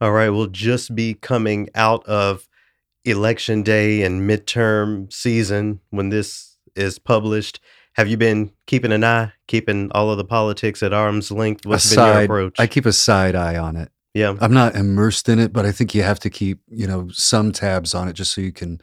All right, we'll just be coming out of election day and midterm season when this is published. Have you been keeping an eye, keeping all of the politics at arm's length? What's a been your approach? I keep a side eye on it. yeah. I'm not immersed in it, but I think you have to keep, you know, some tabs on it just so you can,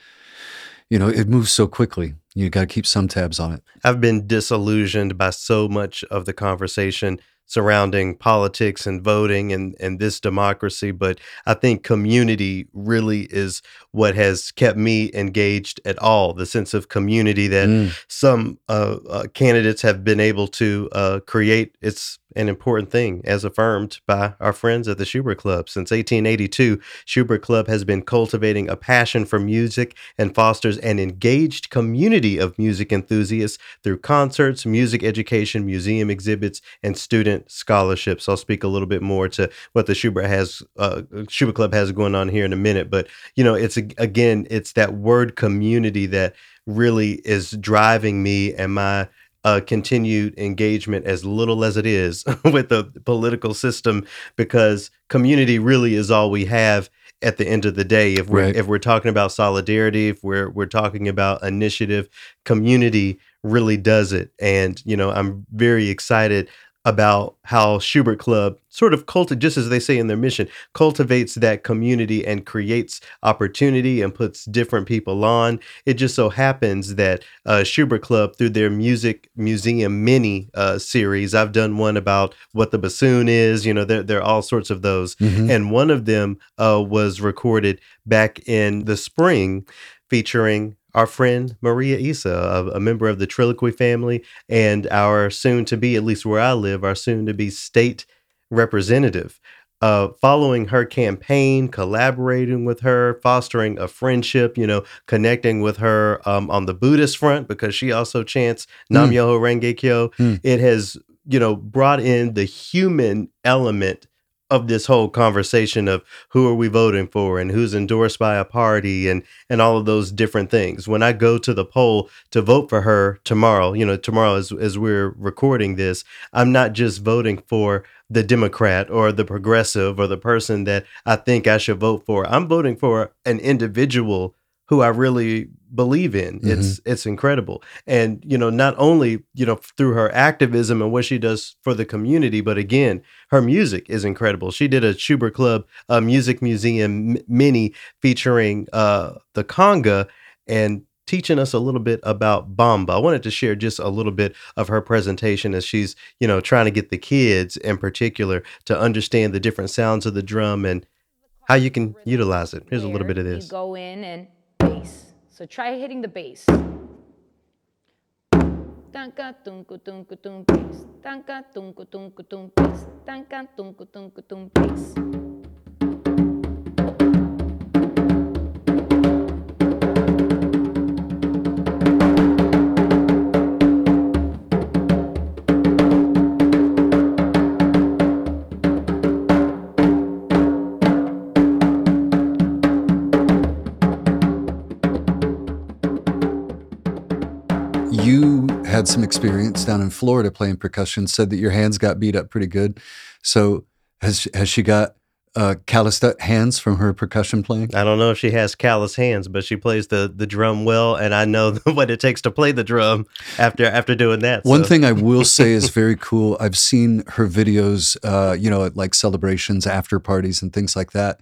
you know, it moves so quickly. You got to keep some tabs on it. I've been disillusioned by so much of the conversation surrounding politics and voting and, and this democracy. But I think community really is what has kept me engaged at all. The sense of community that Mm. some uh, uh, candidates have been able to uh, create. It's an important thing as affirmed by our friends at the Schubert Club. Since 1882, Schubert Club has been cultivating a passion for music and fosters an engaged community of music enthusiasts through concerts, music education, museum exhibits, and student scholarships. I'll speak a little bit more to what the Schubert has, uh, Schubert Club has going on here in a minute. But you know, it's again, it's that word community that really is driving me and my uh, continued engagement, as little as it is, with the political system, because community really is all we have at the end of the day. If we're Right. if we're talking about solidarity, if we're we're talking about initiative, community really does it. And you know, I'm very excited about how Schubert Club sort of cultivate, just as they say in their mission, cultivates that community and creates opportunity and puts different people on. It just so happens that uh, Schubert Club, through their music museum mini uh, series, I've done one about what the bassoon is. You know, there there are all sorts of those, Mhm. and one of them uh, was recorded back in the spring, featuring our friend Maria Isa, a, a member of the Trilloquy family, and our soon to be, at least where I live, our soon to be state representative. Uh, following her campaign, collaborating with her, fostering a friendship, you know, connecting with her um, on the Buddhist front because she also chants Nam Mm. Renge Kyo. Mm. It has, you know, brought in the human element of this whole conversation of who are we voting for and who's endorsed by a party and and all of those different things. When I go to the poll to vote for her tomorrow, you know, tomorrow as as we're recording this, I'm not just voting for the Democrat or the progressive or the person that I think I should vote for. I'm voting for an individual who I really believe in. It's it's incredible. And you know, not only, you know, through her activism and what she does for the community, but again, her music is incredible. She did a Schubert Club uh, Music Museum m- mini featuring uh, the conga and teaching us a little bit about bomba. I wanted to share just a little bit of her presentation as she's, you know, trying to get the kids in particular to understand the different sounds of the drum and how you can utilize it. Here's a little bit of You this. go in and bass. So try hitting the bass. Bass. Had some experience down in Florida playing percussion. Said that your hands got beat up pretty good. So has has she got uh, calloused hands from her percussion playing? I don't know if she has callous hands, but she plays the the drum well, and I know what it takes to play the drum after after doing that. One so- thing I will say is very cool. I've seen her videos, uh, you know, at like celebrations, after parties, and things like that.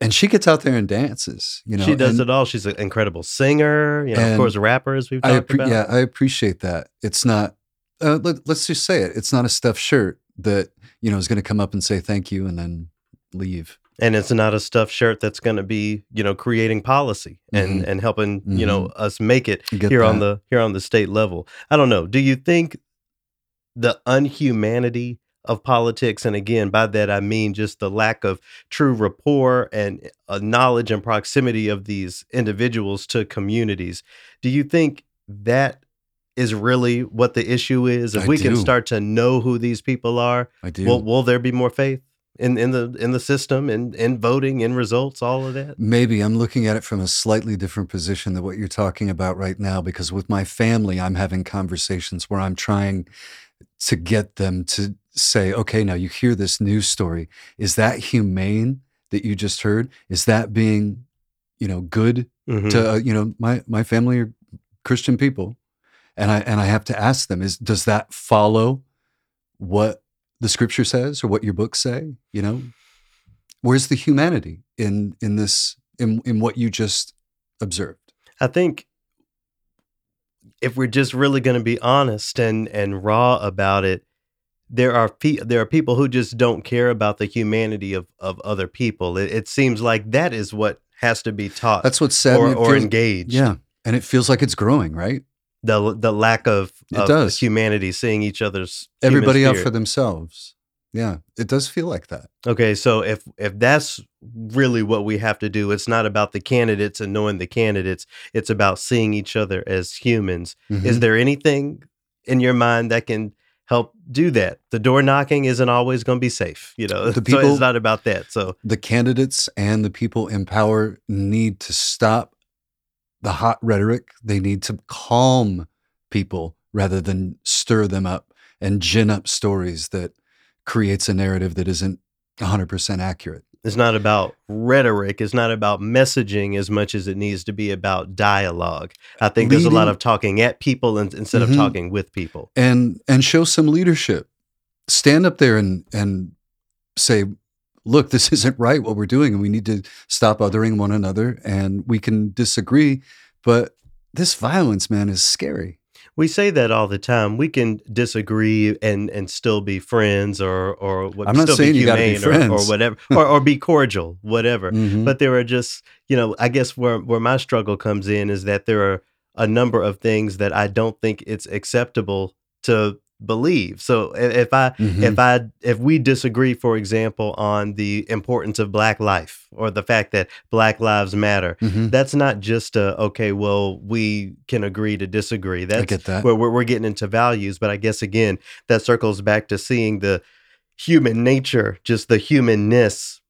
And she gets out there and dances. You know, she does and it all. She's an incredible singer, you know, of course, rapper as we've talked appre- about. yeah, I appreciate that. It's not. Uh, let, let's just say it. It's not a stuffed shirt that you know is going to come up and say thank you and then leave. and it's not a stuffed shirt that's going to be, you know, creating policy and Mhm. and helping, you know, us make it here on the here on the state level. I don't know. Do you think the unhumanity of politics, and again, by that I mean just the lack of true rapport and uh, knowledge and proximity of these individuals to communities. Do you think that is really what the issue is? If I we can start to know who these people are, I do. will will there be more faith in in the in the system and in voting in results, all of that? Maybe I'm looking at it from a slightly different position than what you're talking about right now because with my family, I'm having conversations where I'm trying to get them to say, okay, now you hear this news story. Is that humane that you just heard is that being you know good Mhm. to uh, you know my my family are christian people and i and i have to ask them is does that follow what the scripture says or what your books say you know where's the humanity in in this in in what you just observed I think if we're just really going to be honest and and raw about it, there are pe- there are people who just don't care about the humanity of of other people. It, it seems like that is what has to be taught that's what's sad or, or feels- engaged. yeah and it feels like it's growing right the the lack of, It of does. humanity, seeing each other's everybody out for themselves yeah it does feel like that Okay, so if if that's really what we have to do, it's not about the candidates and knowing the candidates. It's about seeing each other as humans. Is Mhm. there anything in your mind that can help do that? The door knocking isn't always going to be safe, you know. The so people- it's not about that. So the candidates and the people in power need to stop the hot rhetoric. They need to calm people rather than stir them up and gin up stories that creates a narrative that isn't 100% accurate. It's not about rhetoric. It's not about messaging as much as it needs to be about dialogue. I think there's a lot of talking at people in, instead Mhm. of talking with people. And and show some leadership. Stand up there and and say, look, this isn't right what we're doing and we need to stop othering one another and we can disagree, but this violence, man, is scary. We say that all the time. We can disagree and and still be friends, or or what, I'm not still saying be you be humane or, or whatever, or, or be cordial, whatever. Mhm. But there are just you know, I guess where where my struggle comes in is that there are a number of things that I don't think it's acceptable to believe. So if I Mhm. if I if we disagree, for example, on the importance of Black life or the fact that Black lives matter, Mhm. that's not just a okay. Well, we can agree to disagree. That's get that. Where we're, we're getting into values, but I guess again that circles back to seeing the human nature, just the humanness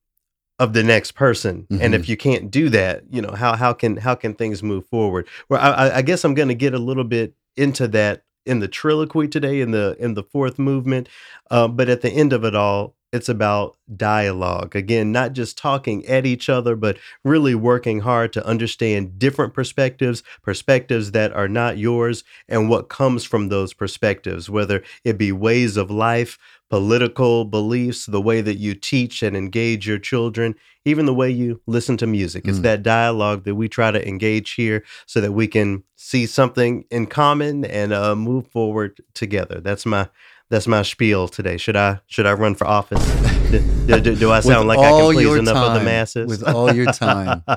of the next person. And Mm-hmm. if you can't do that, you know how how can how can things move forward? Well, I, I- I guess I'm going to get a little bit into that in the trilloquy today in the in the fourth movement, um, but at the end of it all. It's about dialogue. Again, not just talking at each other, but really working hard to understand different perspectives, perspectives that are not yours, and what comes from those perspectives, whether it be ways of life, political beliefs, the way that you teach and engage your children, even the way you listen to music. It's Mm. that dialogue that we try to engage here so that we can see something in common and uh, move forward together. That's my that's my spiel today. Should I should I run for office? do, do- do- I sound like I can please enough of the masses? with all your time.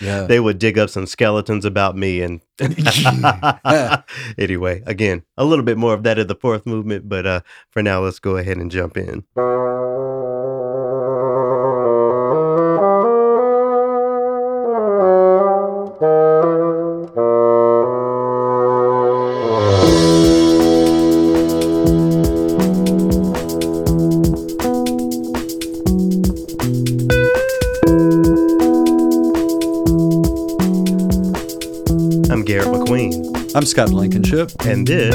Yeah. they would dig up some skeletons about me and anyway again a little bit more of that in the fourth movement but uh for now let's go ahead and jump in Scott Blankenship. and this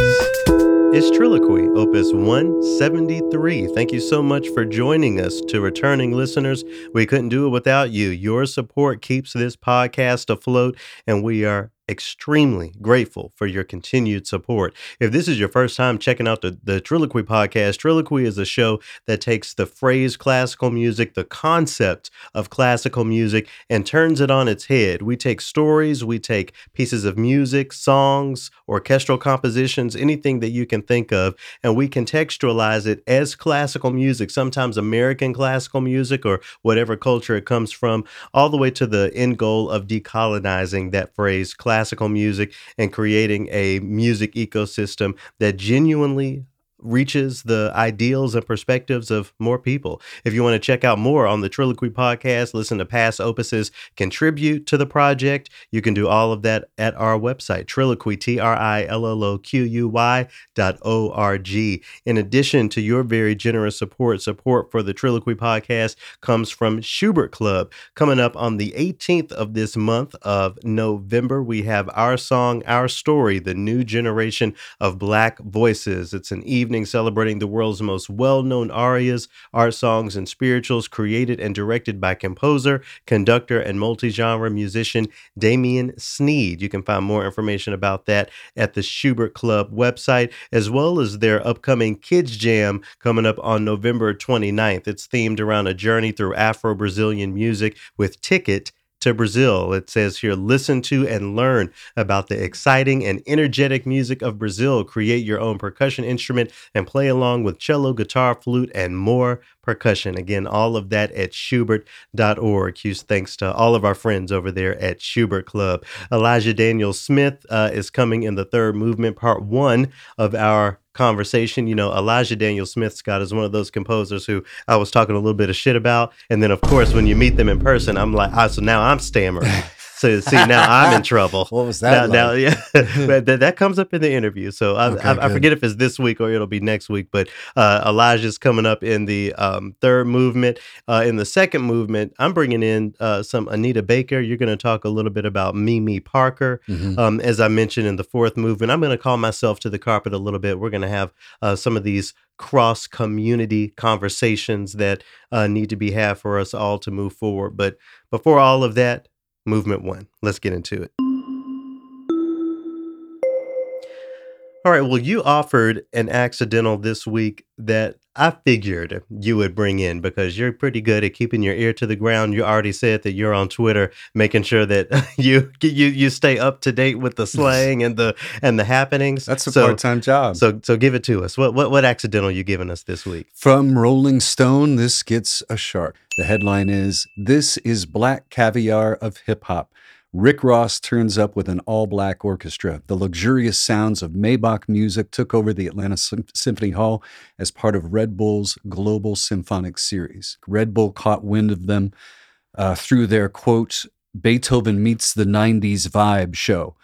is Trilloquy, Opus 173. Thank you so much for joining us. To returning listeners, we couldn't do it without you. Your support keeps this podcast afloat, and we are extremely grateful for your continued support. If this is your first time checking out the, the Trilloquy podcast, Trilloquy is a show that takes the phrase classical music, the concept of classical music, and turns it on its head. We take stories, we take pieces of music, songs, orchestral compositions, anything that you can think of, and we contextualize it as classical music, sometimes American classical music or whatever culture it comes from, all the way to the end goal of decolonizing that phrase classical music and creating a music ecosystem that genuinely reaches the ideals and perspectives of more people. If you want to check out more on the Trilloquy podcast, listen to past opuses, contribute to the project, you can do all of that at our website, Trilloquy, T R I L L O Q U Y dot O R G. In addition to your very generous support, support for the Trilloquy podcast comes from Schubert Club. Coming up on the 18th of this month of November, we have our song, Our Story, the new generation of Black voices. It's an evening evening celebrating the world's most well known arias, art songs, and spirituals created and directed by composer, conductor, and multi genre musician Damien Sneed. You can find more information about that at the Schubert Club website, as well as their upcoming Kids Jam coming up on November 29th. It's themed around a journey through Afro Brazilian music with Ticket to Brazil. It says here, listen to and learn about the exciting and energetic music of Brazil. Create your own percussion instrument and play along with cello, guitar, flute, and more percussion. Again, all of that at schubert.org. Huge thanks to all of our friends over there at Schubert Club. Elijah Daniel Smith uh, is coming in the third movement, part one of our conversation. You know, Elijah Daniel Smith, Scott, is one of those composers who I was talking a little bit of shit about. And then, of course, when you meet them in person, I'm like, ah, so now I'm stammering. So see, now I'm in trouble. What was that? Now, like? now yeah, but that, that comes up in the interview. So I, Okay, I, I forget if it's this week or it'll be next week. But uh, Elijah's coming up in the um, third movement. Uh, in the second movement, I'm bringing in uh, some Anita Baker. You're going to talk a little bit about Mimi Parker. Mhm. Um, as I mentioned in the fourth movement, I'm going to call myself to the carpet a little bit. We're going to have uh, some of these cross community conversations that uh, need to be had for us all to move forward. But before all of that, movement one. Let's get into it. All right. Well, you offered an accidental this week that I figured you would bring in because you're pretty good at keeping your ear to the ground. You already said that you're on Twitter, making sure that you you you stay up to date with the slang and the and the happenings. That's a so, part-time job. So so give it to us. What what what accidental you giving us this week? From Rolling Stone, this gets a shark. The headline is This is Black Caviar of Hip Hop. Rick Ross turns up with an all black orchestra. The luxurious sounds of Maybach music took over the Atlanta Sym- Symphony Hall as part of Red Bull's Global Symphonic Series. Red Bull caught wind of them uh, through their quote, Beethoven Meets the 90s Vibe show.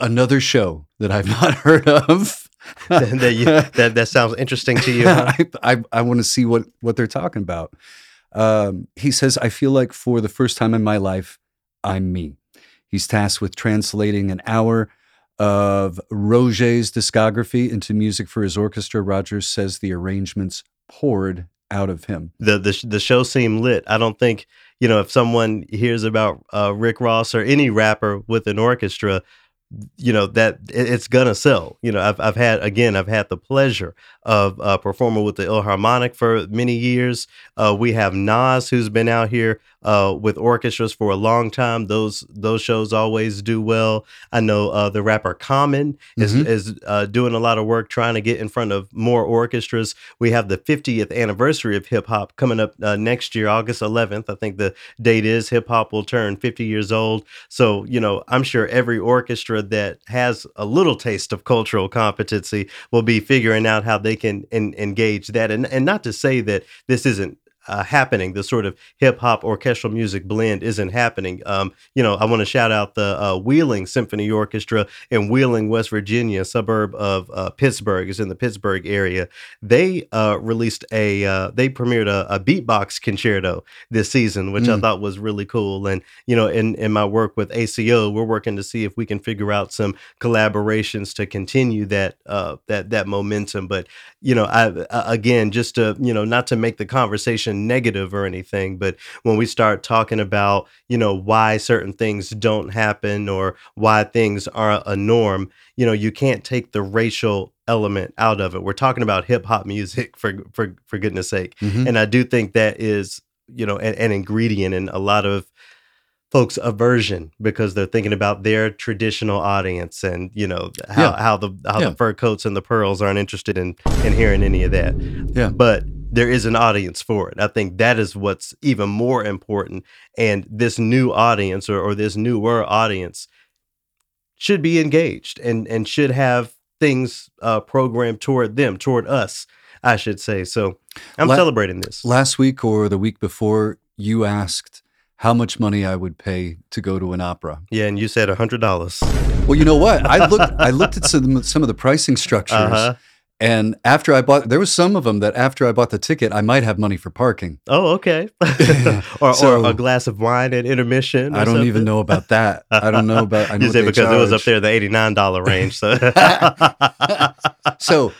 Another show that I've not heard of. that, you, that that sounds interesting to you. huh? I, I, I want to see what, what they're talking about. Um, he says, I feel like for the first time in my life, I'm me. He's tasked with translating an hour of Roger's discography into music for his orchestra. Rogers says the arrangements poured out of him. the the the show seemed lit. I don't think you know if someone hears about uh, Rick Ross or any rapper with an orchestra, you know that it's gonna sell. You know, I've I've had again, I've had the pleasure of uh, performing with the Ilharmonic for many years. Uh, we have Nas who's been out here uh, with orchestras for a long time. Those those shows always do well. I know uh, the rapper Common is Mhm. is uh, doing a lot of work trying to get in front of more orchestras. We have the 50th anniversary of hip hop coming up uh, next year, August 11th. I think the date is hip hop will turn 50 years old. So, you know, I'm sure every orchestra that has a little taste of cultural competency will be figuring out how they can en- engage that. And, and not to say that this isn't uh, happening. The sort of hip hop orchestral music blend isn't happening. Um, you know, I want to shout out the uh, Wheeling Symphony Orchestra in Wheeling, West Virginia, suburb of uh, Pittsburgh. is in the Pittsburgh area. They uh, released a, uh, they premiered a, a beatbox concerto this season, which I Mm. thought was really cool. And you know, in in my work with ACO, we're working to see if we can figure out some collaborations to continue that uh, that that momentum. But you know, I again, just to you know, not to make the conversation negative or anything, but when we start talking about you know why certain things don't happen or why things are a norm, you know, you can't take the racial element out of it. We're talking about hip hop music for for for goodness sake, Mhm. and I do think that is you know an, an ingredient in a lot of folks aversion because they're thinking about their traditional audience and you know how, Yeah. how the how Yeah. the fur coats and the pearls aren't interested in in hearing any of that Yeah. but there is an audience for it i think that is what's even more important and this new audience or, or this newer audience should be engaged and and should have things uh programmed toward them toward us i should say so i'm La- celebrating this Last week or the week before, you asked how much money I would pay to go to an opera. yeah and you said a hundred dollars Well, you know what? I looked. I looked at some some of the pricing structures, uh-huh and after I bought, there was some of them that after I bought the ticket, I might have money for parking. Oh, okay. or, So- or a glass of wine at intermission. or I don't even know about that. I don't know about. I know You they because it was up charge. there, the eighty nine dollar range. So So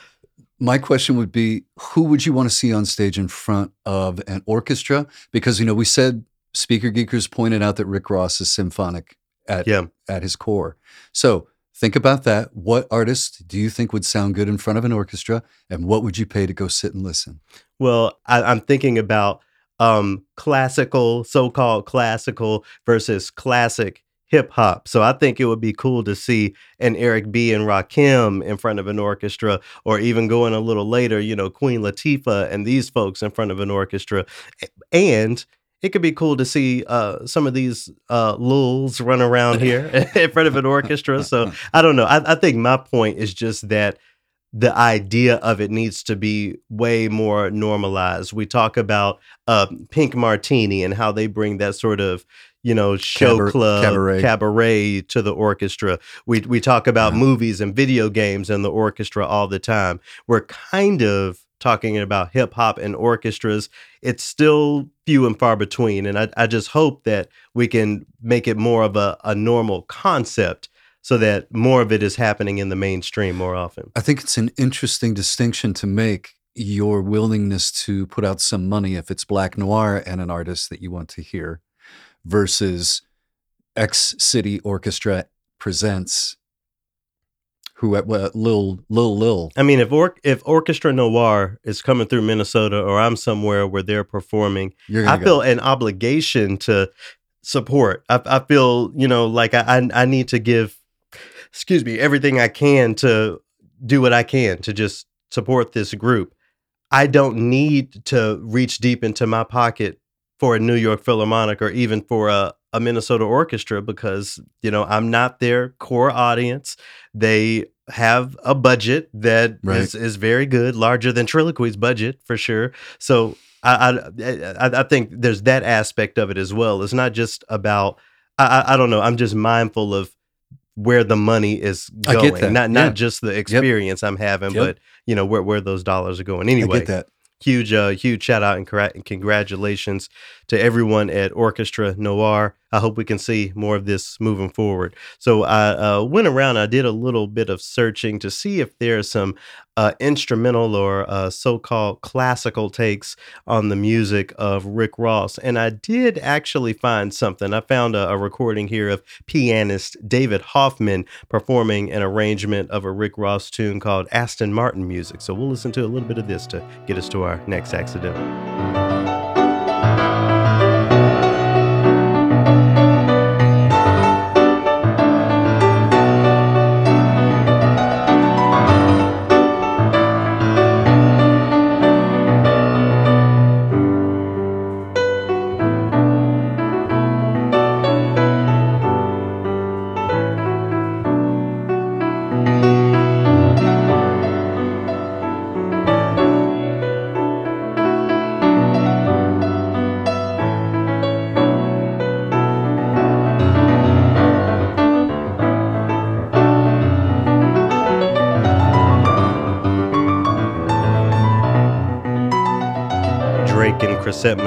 my question would be who would you want to see on stage in front of an orchestra? Because, you know, we said Speaker Geekers pointed out that Rick Ross is symphonic at, Yeah. at his core. So think about that. What artist do you think would sound good in front of an orchestra? And what would you pay to go sit and listen? Well, I, I'm thinking about um, classical, so-called classical versus classic hip hop. So I think it would be cool to see an Eric B and Rakim in front of an orchestra, or even going a little later, you know, Queen Latifah and these folks in front of an orchestra, and it could be cool to see uh, some of these uh, lulz run around here in front of an orchestra. So I don't know. I, I think my point is just that the idea of it needs to be way more normalized. We talk about uh, Pink Martini and how they bring that sort of you know show club cabaret. cabaret to the orchestra. We we talk about Yeah. movies and video games and the orchestra all the time. We're kind of talking about hip hop and orchestras. It's still few and far between, and I, I just hope that we can make it more of a, a normal concept so that more of it is happening in the mainstream more often. I think it's an interesting distinction to make your willingness to put out some money if it's black noir and an artist that you want to hear versus X City Orchestra presents who uh, at what Lil Lil Lil. I mean, if or, if Orchestra Noir is coming through Minnesota or I'm somewhere where they're performing, I gonna feel an obligation to support. I, I feel, you know, like I, I I need to give, excuse me, everything I can to do what I can to just support this group. I don't need to reach deep into my pocket for a New York Philharmonic or even for a, a Minnesota orchestra because, you know, I'm not their core audience. They have a budget that is Right. is very good, larger than Trilloquy's budget for sure. So I, I I think there's that aspect of it as well. It's not just about I I, don't know. I'm just mindful of where the money is I going, get that. not Yeah. not just the experience I'm having, Yep. but you know where where those dollars are going. I Anyway, get that. huge uh huge shout out and congratulations to everyone at orchestra noir i hope we can see more of this moving forward. So i uh, went around i did a little bit of searching to see if there are some uh, instrumental or uh, so-called classical takes on the music of rick ross and i did actually find something. I found a, a recording here of pianist david hoffman performing an arrangement of a rick ross tune called aston martin music. So we'll listen to a little bit of this to get us to our next accident.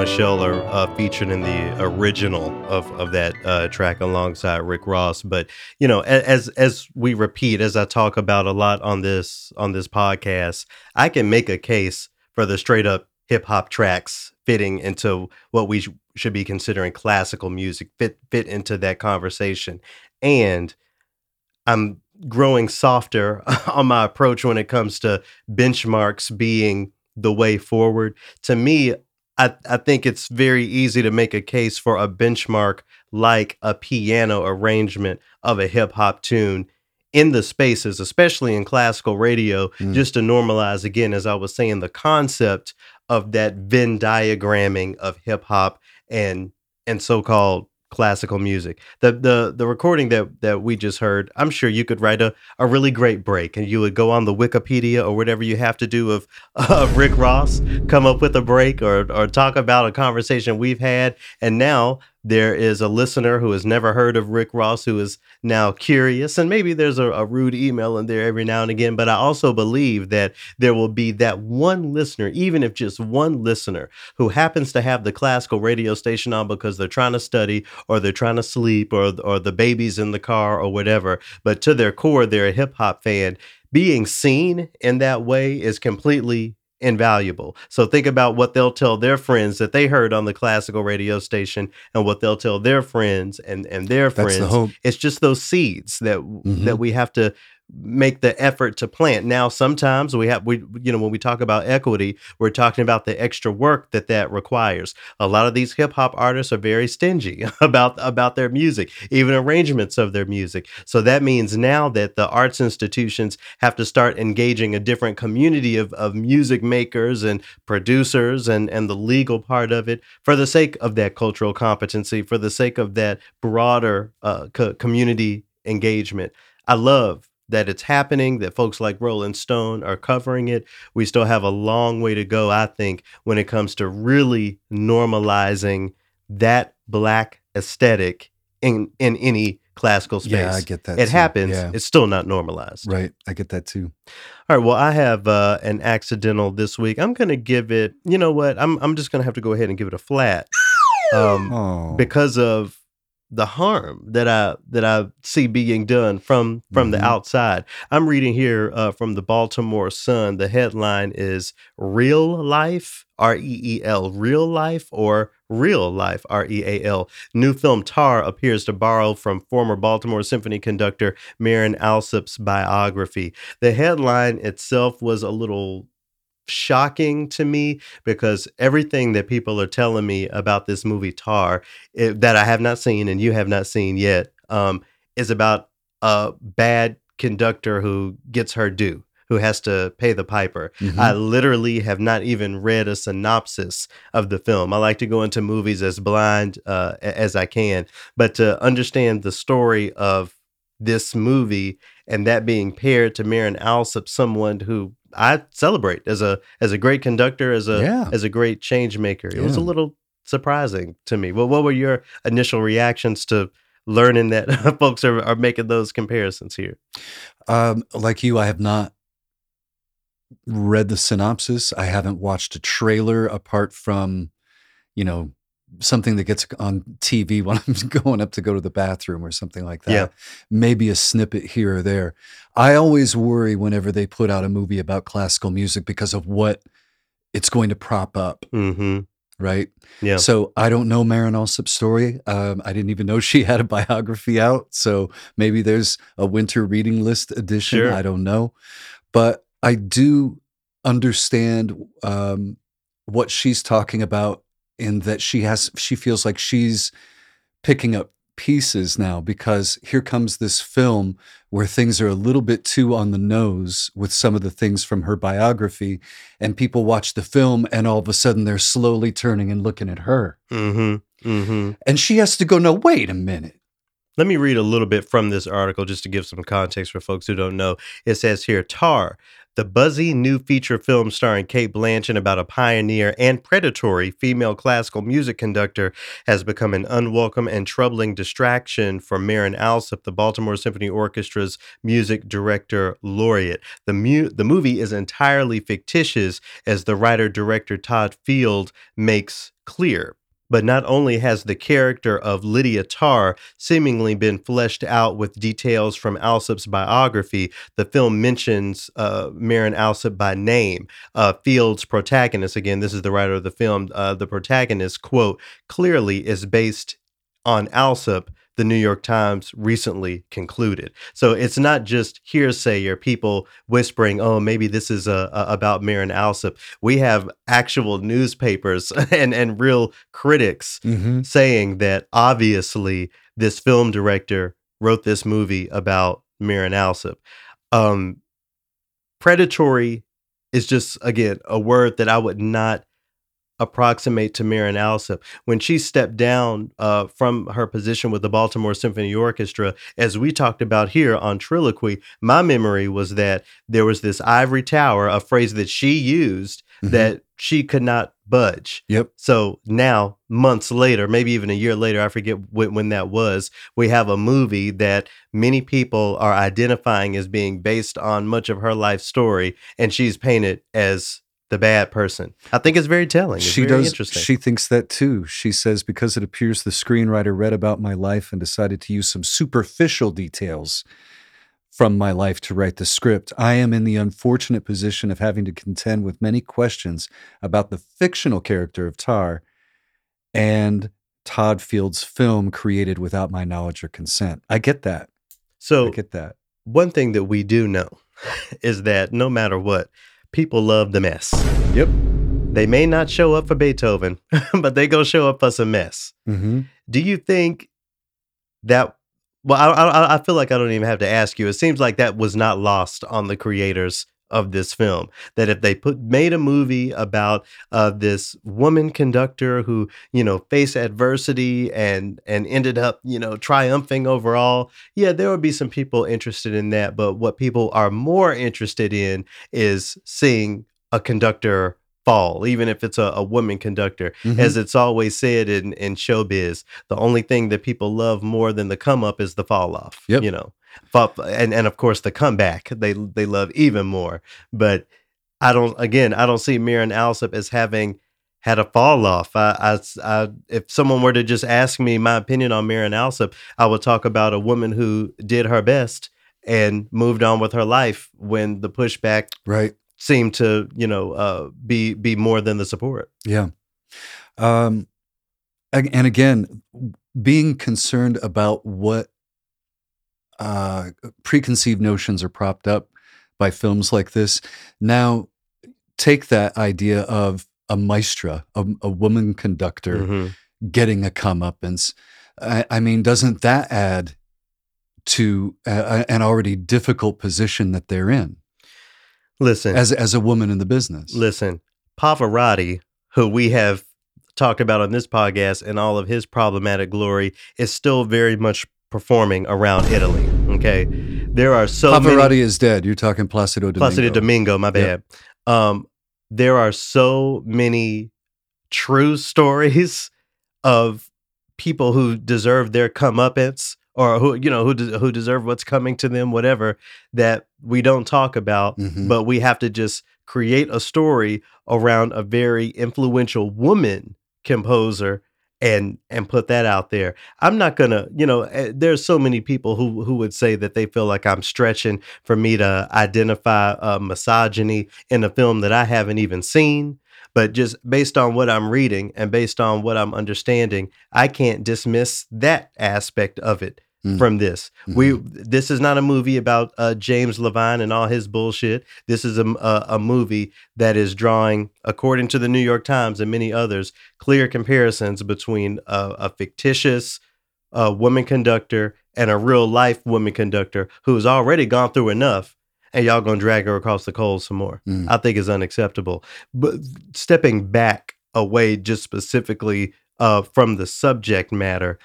Michelle are uh, featured in the original of, of that uh, track alongside Rick Ross. But you know, as as we repeat, as I talk about a lot on this on this podcast, I can make a case for the straight up hip hop tracks fitting into what we sh- should be considering classical music fit fit into that conversation, and I'm growing softer on my approach when it comes to benchmarks being the way forward. To me, I, I think it's very easy to make a case for a benchmark like a piano arrangement of a hip hop tune in the spaces, especially in classical radio, Mm. just to normalize again, as I was saying, the concept of that Venn diagramming of hip hop and and so-called classical music. The the the recording that that we just heard, I'm sure you could write a, a really great break and you would go on the Wikipedia or whatever you have to do of of Rick Ross, come up with a break or or talk about a conversation we've had. And now there is a listener who has never heard of Rick Ross who is now curious. And maybe there's a, a rude email in there every now and again. But I also believe that there will be that one listener, even if just one listener, who happens to have the classical radio station on because they're trying to study or they're trying to sleep or or the baby's in the car or whatever. But to their core, they're a hip hop fan. being seen in that way is completely invaluable. So think about what they'll tell their friends that they heard on the classical radio station and what they'll tell their friends and and their That's friends. the. It's just those seeds that Mhm. that we have to make the effort to plant. Now sometimes we have we you know when we talk about equity, we're talking about the extra work that that requires. A lot of these hip hop artists are very stingy about about their music, even arrangements of their music. So that means now that the arts institutions have to start engaging a different community of, of music makers and producers and, and the legal part of it for the sake of that cultural competency, for the sake of that broader uh, co- community engagement. I love that it's happening, that folks like Rolling Stone are covering it. We still have a long way to go, I think, when it comes to really normalizing that black aesthetic in in any classical space. Yeah, I get that. It too. happens. Yeah. It's still not normalized. Right. I get that too. All right. Well, I have uh, an accidental this week. I'm going to give it. You know what? I'm I'm just going to have to go ahead and give it a flat. Um, Oh. because of the harm that I that I see being done from from Mhm. the outside. I'm reading here uh, from the Baltimore Sun. The headline is "Real Life." R E E L, real life or real life, R E A L. New film Tar appears to borrow from former Baltimore Symphony conductor Marin Alsop's biography. The headline itself was a little shocking to me because everything that people are telling me about this movie Tar it, that I have not seen and you have not seen yet um, is about a bad conductor who gets her due, who has to pay the piper. Mhm. I literally have not even read a synopsis of the film. I like to go into movies as blind uh, as I can, but to understand the story of this movie and that being paired to Marin Alsop, someone who I celebrate as a as a great conductor, as a Yeah. as a great change maker. It was a little surprising to me. Well, what were your initial reactions to learning that folks are, are making those comparisons here? Um, like you, I have not read the synopsis. I haven't watched a trailer apart from, you know, something that gets on TV when I'm going up to go to the bathroom or something like that. Yeah. Maybe a snippet here or there. I always worry whenever they put out a movie about classical music because of what it's going to prop up, Mm-hmm. right? Yeah. So I don't know Marin Alsop's story. Um, I didn't even know she had a biography out. So maybe there's a winter reading list edition. Sure. I don't know, but I do understand um, what she's talking about in that she has she feels like she's picking up pieces now because here comes this film where things are a little bit too on the nose with some of the things from her biography and people watch the film and all of a sudden they're slowly turning and looking at her Mm-hmm. Mm-hmm. and she has to go no wait a minute Let me read a little bit from this article just to give some context for folks who don't know. It says here Tar, the buzzy new feature film starring Cate Blanchett about a pioneer and predatory female classical music conductor, has become an unwelcome and troubling distraction for Marin Alsop, the Baltimore Symphony Orchestra's music director laureate. The, mu- the movie is entirely fictitious, as the writer director Todd Field makes clear. But not only has the character of Lydia Tar seemingly been fleshed out with details from Alsop's biography, the film mentions uh, Marin Alsop by name. Uh, Field's protagonist, again, this is the writer of the film, uh, the protagonist, quote, clearly is based on Alsop, the New York Times recently concluded. So it's not just hearsay or people whispering, "Oh, maybe this is uh, uh, about Marin Alsop." We have actual newspapers and and real critics mm-hmm. saying that obviously this film director wrote this movie about Marin Alsop. Um, predatory is just again a word that I would not approximate to Marin Alsop. When she stepped down uh, from her position with the Baltimore Symphony Orchestra, as we talked about here on Trilloquy, my memory was that there was this ivory tower, a phrase that she used Mhm. that she could not budge. yep So now, months later, maybe even a year later, I forget when, when that was, we have a movie that many people are identifying as being based on much of her life story, and she's painted as the bad person. I think it's very telling. It's she very does interesting. she thinks that too she says because it appears the screenwriter read about my life and decided to use some superficial details from my life to write the script, I am in the unfortunate position of having to contend with many questions about the fictional character of Tar and Todd Field's film created without my knowledge or consent. I get that. So I get that. one thing that we do know is that no matter what, people love the mess. Yep. They may not show up for Beethoven, but they go show up for some mess. hmm Do you think that? Well, I, I, I feel like I don't even have to ask you. It seems like that was not lost on the creators of this film. That if they put made a movie about uh, this woman conductor who you know faced adversity and and ended up you know triumphing overall, yeah, there would be some people interested in that. But what people are more interested in is seeing a conductor fall, even if it's a, a woman conductor Mhm. as it's always said in, in showbiz, the only thing that people love more than the come up is the fall off. Yep. You know, Fa- and and of course the comeback they they love even more. But I don't. Again, I don't see Marin Alsop as having had a fall off. I, I, I- if someone were to just ask me my opinion on Marin Alsop, I would talk about a woman who did her best and moved on with her life when the pushback Right. seemed to, you know, uh, be be more than the support. Yeah. Um, and again, being concerned about what uh, preconceived notions are propped up by films like this. Now, take that idea of a maestra, a, a woman conductor Mhm. getting a comeuppance. I, I mean, doesn't that add to a- an already difficult position that they're in Listen, as as a woman in the business? Listen, Pavarotti, who we have talked about on this podcast and all of his problematic glory, is still very much performing around Italy. Okay. There are so Pavarotti many is dead. You're talking Placido Domingo. Placido Domingo, my bad. Yep. Um, there are so many true stories of people who deserve their comeuppance or who you know who de- who deserve what's coming to them, whatever that we don't talk about Mhm. but we have to just create a story around a very influential woman composer and and put that out there. I'm not to, you know, eh, there's so many people who who would say that they feel like I'm stretching for me to identify uh, misogyny in a film that I haven't even seen. But just based on what I'm reading and based on what I'm understanding, I can't dismiss that aspect of it Mm. from this. We Mhm. this is not a movie about uh, James Levine and all his bullshit. This is a a movie that is drawing, according to the New York Times and many others, clear comparisons between a, a fictitious uh, woman conductor and a real life woman conductor who has already gone through enough, and y'all gonna drag her across the coals some more. Mm. I think is unacceptable. But stepping back away, just specifically uh, from the subject matter,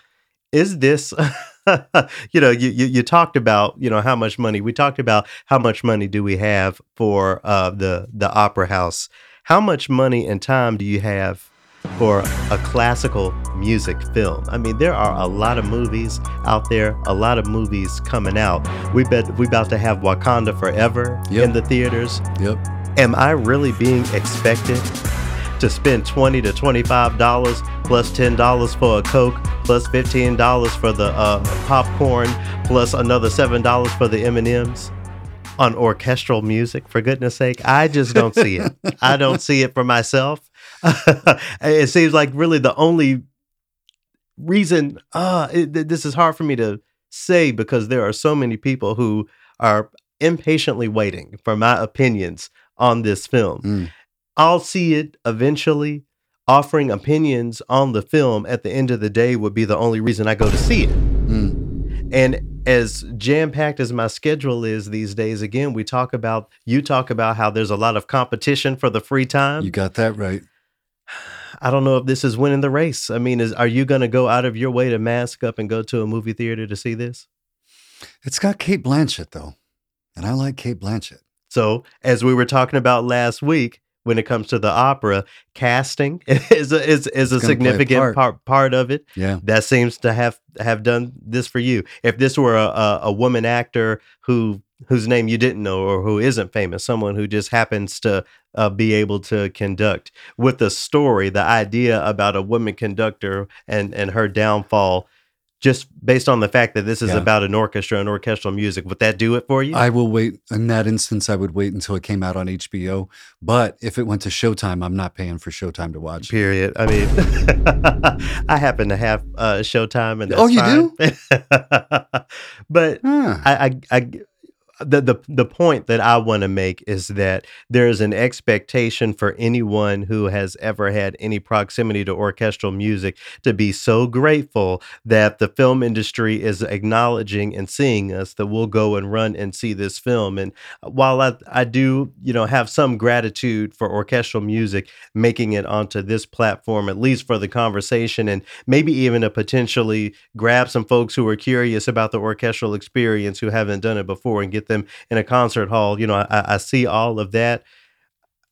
is this? you know, you, you you talked about you know how much money we talked about how much money do we have for uh, the the opera house? How much money and time do you have for a classical music film? I mean, there are a lot of movies out there, a lot of movies coming out. We bet we about to have Wakanda Forever Yep. in the theaters Yep. am I really being expected to spend twenty to twenty-five dollars plus ten dollars for a Coke, plus fifteen dollars for the uh, popcorn, plus another seven dollars for the M and M's on orchestral music? For goodness sake, I just don't see it. I don't see it for myself. it seems like really the only reason. Uh, it, th- this is hard for me to say because there are so many people who are impatiently waiting for my opinions on this film. Mm. I'll see it eventually. Offering opinions on the film at the end of the day would be the only reason I go to see it. Mm. And as jam packed as my schedule is these days, again, we talk about, you talk about how there's a lot of competition for the free time. You got that right. I don't know if this is winning the race. I mean, is are you going to go out of your way to mask up and go to a movie theater to see this? It's got Cate Blanchett though, and I like Cate Blanchett. So, as we were talking about last week, when it comes to the opera, casting is a, is, is a gonna a significant part. part part of it. Yeah. That seems to have have done this for you. If this were a, a, a woman actor who whose name you didn't know or who isn't famous, someone who just happens to uh, be able to conduct with the story, the idea about a woman conductor and and her downfall just based on the fact that this is Yeah. about an orchestra and orchestral music, would that do it for you? I will wait. In that instance, I would wait until it came out on HBO. But if it went to Showtime, I'm not paying for Showtime to watch. Period. I mean, I happen to have uh, Showtime, and Oh, you do. but Huh. I, I, I, the the the point that I want to make is that there is an expectation for anyone who has ever had any proximity to orchestral music to be so grateful that the film industry is acknowledging and seeing us that we'll go and run and see this film. And while I, I do, you know, have some gratitude for orchestral music making it onto this platform, at least for the conversation, and maybe even to potentially grab some folks who are curious about the orchestral experience who haven't done it before and get them in a concert hall. You know, I, I see all of that.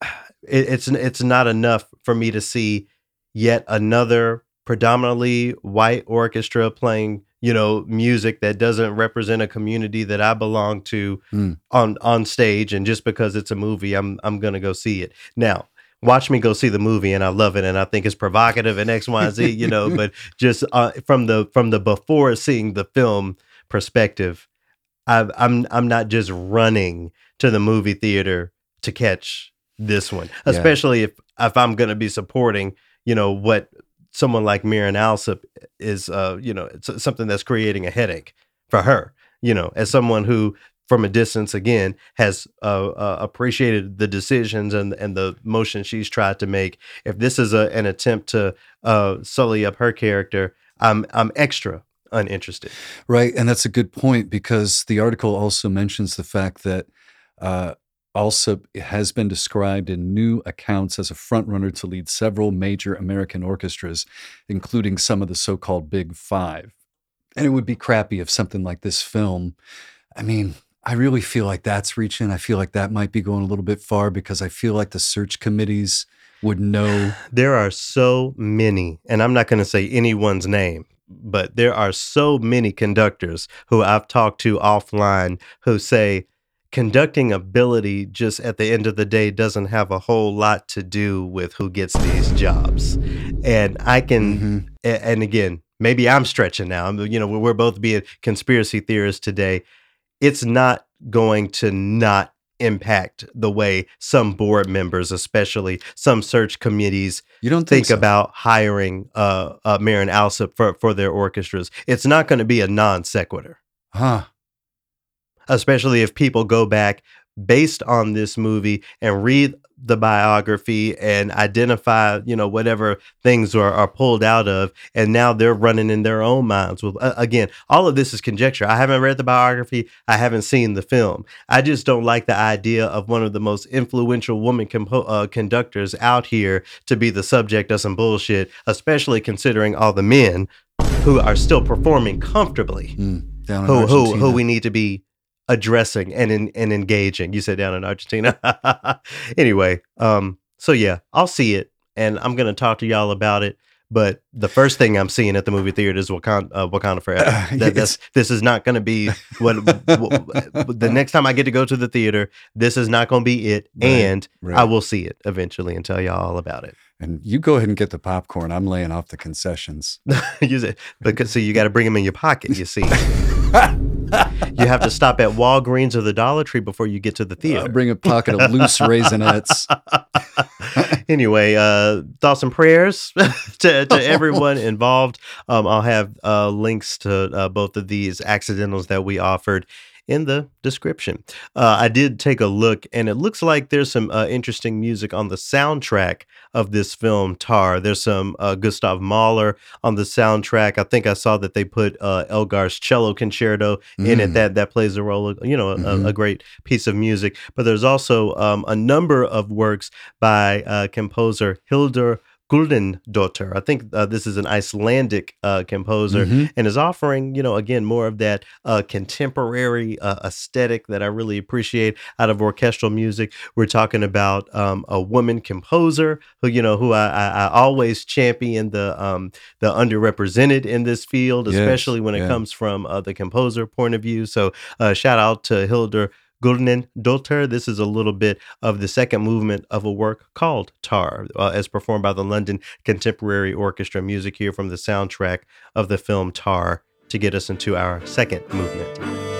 It, it's it's not enough for me to see yet another predominantly white orchestra playing you know music that doesn't represent a community that I belong to Hmm. on on stage and just because it's a movie I'm I'm going to go see it. Now, watch me go see the movie and I love it and I think it's provocative and X Y and Z, you know, but just uh, from the from the before seeing the film perspective, I I'm I'm not just running to the movie theater to catch this one, Yeah. especially if if I'm going to be supporting, you know, what someone like Marin Alsop is uh, you know, it's something that's creating a headache for her, you know, as someone who from a distance again has uh, uh, appreciated the decisions and and the motion she's tried to make. If this is a, an attempt to uh, sully up her character, I'm I'm extra uninterested. Right. And that's a good point because the article also mentions the fact that uh, Alsop has been described in new accounts as a frontrunner to lead several major American orchestras, including some of the so called Big Five. And it would be crappy if something like this film, I mean, I really feel like that's reaching. I feel like that might be going a little bit far because I feel like the search committees would know. There are so many, and I'm not going to say anyone's name, but there are so many conductors who I've talked to offline who say conducting ability just at the end of the day doesn't have a whole lot to do with who gets these jobs. And I can Mhm. and again, maybe I'm stretching now. You know, we're both being conspiracy theorists today. It's not going to not impact the way some board members, especially some search committees, You don't think think, so? about hiring uh, uh, Marin Alsop for, for their orchestras. It's not going to be a non sequitur Huh. especially if people go back based on this movie and read the biography and identify, you know, whatever things are, are pulled out of, and now they're running in their own minds. With uh, again, all of this is conjecture. I haven't read the biography. I haven't seen the film. I just don't like the idea of one of the most influential woman compo- uh, conductors out here to be the subject of some bullshit, especially considering all the men who are still performing comfortably Mm, who who who we need to be addressing and in, and engaging. You said down in Argentina. anyway, um, so yeah, I'll see it and I'm gonna talk to y'all about it. But the first thing I'm seeing at the movie theater is Wakanda, uh, Wakanda Forever. That, that's, this is not going to be what, what the next time I get to go to the theater. This is not going to be it, Right, and I will see it eventually and tell y'all all about it. And you go ahead and get the popcorn. I'm laying off the concessions. you say, because so you got to bring them in your pocket. You see, you have to stop at Walgreens or the Dollar Tree before you get to the I'll theater. bring a pocket of loose raisinets. anyway, uh, thoughts and prayers to, to everyone involved. Um, I'll have uh, links to uh, both of these accidentals that we offered in the description. Uh, I did take a look, and it looks like there's some uh, interesting music on the soundtrack of this film, Tar. There's some uh, Gustav Mahler on the soundtrack. I think I saw that they put uh, Elgar's cello concerto in it. Mm. That that plays a role, you know, a, Mhm. a great piece of music. But there's also um, a number of works by uh, composer Hildur Guðnadóttir. I think uh, this is an Icelandic uh, composer Mhm. and is offering, you know, again, more of that uh, contemporary uh, aesthetic that I really appreciate out of orchestral music. We're talking about um, a woman composer who, you know, who I, I, I always champion the um, the underrepresented in this field, Yes, especially when it yeah. comes from uh, the composer point of view. So, uh, shout out to Hildur Gulden Dotter. This is a little bit of the second movement of a work called Tar, uh, as performed by the London Contemporary Orchestra. Music here from the soundtrack of the film Tar. to get us into our second movement.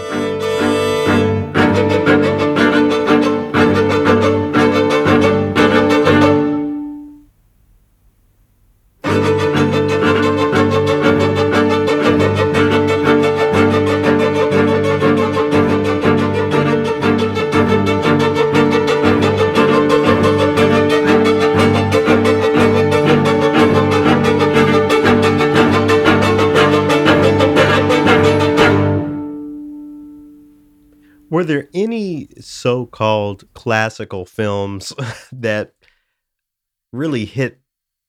Any so called classical films that really hit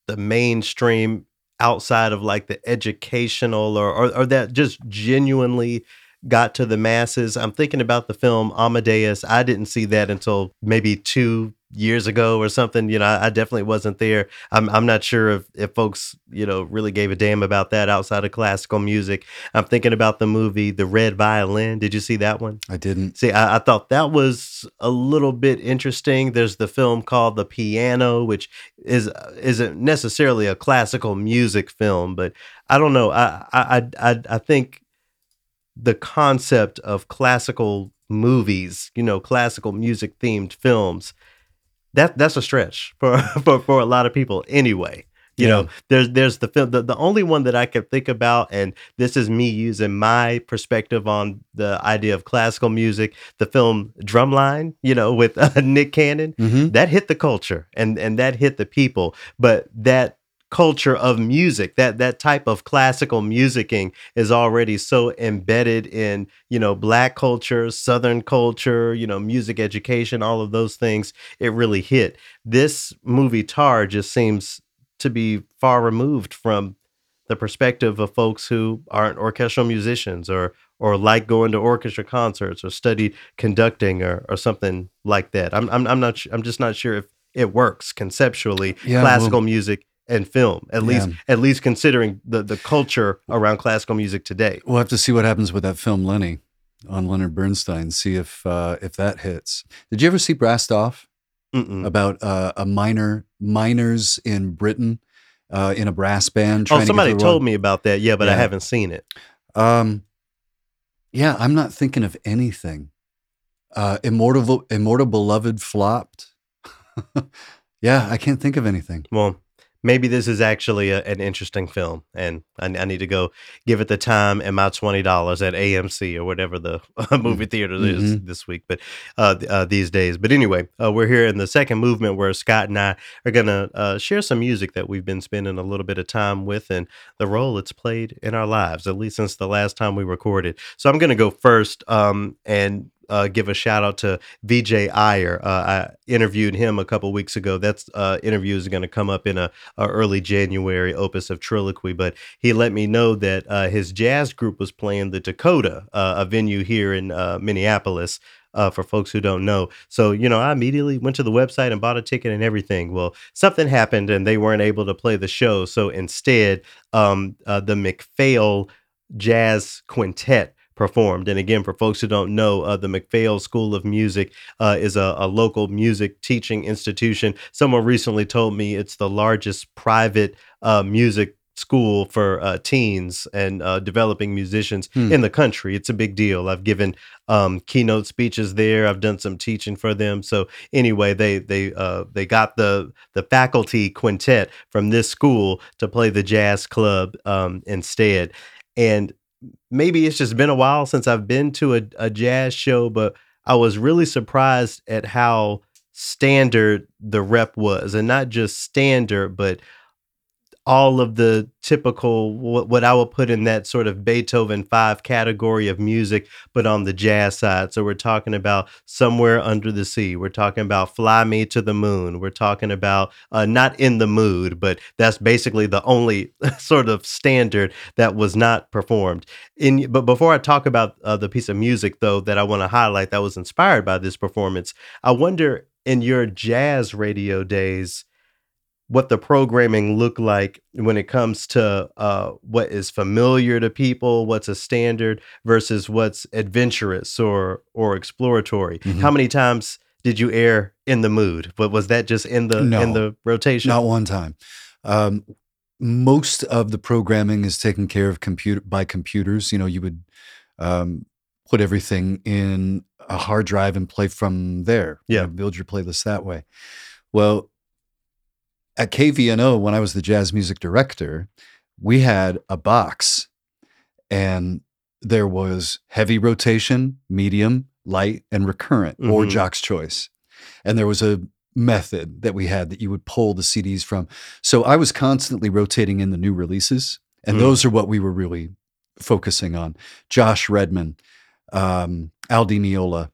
the mainstream outside of like the educational or, or, or that just genuinely got to the masses? I'm thinking about the film Amadeus. I didn't see that until maybe two years ago or something. You know, I, I definitely wasn't there. I'm I'm not sure if if folks you know really gave a damn about that outside of classical music. I'm thinking about the movie The Red Violin. Did you see that one? I didn't. See, I, I thought that was a little bit interesting. There's the film called The Piano, which is isn't necessarily a classical music film, but I don't know. I I I I think the concept of classical movies, you know, classical music themed films, that that's a stretch for for, for a lot of people anyway. You Yeah. know, there's there's the film the, the only one that I could think about, and this is me using my perspective on the idea of classical music, the film Drumline, you know, with uh, Nick Cannon hmm that hit the culture and and that hit the people but that culture of music. That that type of classical musicking is already so embedded in you know black culture southern culture you know music education all of those things. It really hit. This movie tar just seems to be far removed from the perspective of folks who aren't orchestral musicians or or like going to orchestra concerts or studied conducting or, or something like that. I'm I'm I'm not I'm just not sure if it works conceptually. Yeah, classical well- music and film at least at least considering the the culture around classical music today. We'll have to see what happens with that film Lenny on Leonard Bernstein. See if uh, if that hits. Did you ever see Brassed Off Mm-mm. about uh, a minor miners in Britain uh, in a brass band? Oh, somebody to told me about that. Yeah, but I haven't seen it. Um, yeah, I'm not thinking of anything. Uh, Immortal, Immortal Beloved flopped. yeah, I can't think of anything. Well, maybe this is actually a, an interesting film, and I, I need to go give it the time and my twenty dollars at AMC or whatever the movie theater is Mhm. this week. But uh, uh, these days, but anyway, uh, we're here in the second movement where Scott and I are gonna uh, share some music that we've been spending a little bit of time with, and the role it's played in our lives, at least since the last time we recorded. So I'm gonna go first, um, and. Uh, give a shout out to Vijay Iyer. Uh, I interviewed him a couple weeks ago. That's uh, interview is going to come up in a, a early January opus of Trilloquy, but he let me know that uh, his jazz group was playing the Dakota, uh, a venue here in uh, Minneapolis. For folks who don't know, so you know, I immediately went to the website and bought a ticket and everything. Well, something happened and they weren't able to play the show, so instead, um, the MacPhail Jazz Quintet performed. And again, for folks who don't know, uh, the MacPhail School of Music uh, is a, a local music teaching institution. Someone recently told me it's the largest private uh, music school for uh, teens and uh, developing musicians Hmm. in the country. It's a big deal. I've given um, keynote speeches there. I've done some teaching for them. So anyway, they they uh, they got the the faculty quintet from this school to play the jazz club um, instead. And maybe it's just been a while since I've been to a, a jazz show, but I was really surprised at how standard the rep was, and not just standard, but all of the typical what, what I would put in that sort of Beethoven five category of music, but on the jazz side. So we're talking about somewhere under the sea. We're talking about fly me to the moon. We're talking about uh, not in the mood, but that's basically the only sort of standard that was not performed. In but before I talk about uh, the piece of music though that I want to highlight that was inspired by this performance, I wonder in your jazz radio days what the programming looked like when it comes to uh, what is familiar to people, what's a standard versus what's adventurous or or exploratory. Mhm. How many times did you air in the mood? But was that just in the No. in the rotation? Not one time. Um, most of the programming is taken care of computer by computers. You know, you would um, put everything in a hard drive and play from there. you Yeah. know, build your playlist that way. Well, at KVNO, when I was the jazz music director, we had a box and there was heavy rotation, medium, light, and recurrent or Mhm. jock's choice. And there was a method that we had that you would pull the CDs from. So I was constantly rotating in the new releases, and Mm. those are what we were really focusing on. Josh Redman, um, Al Di Meola,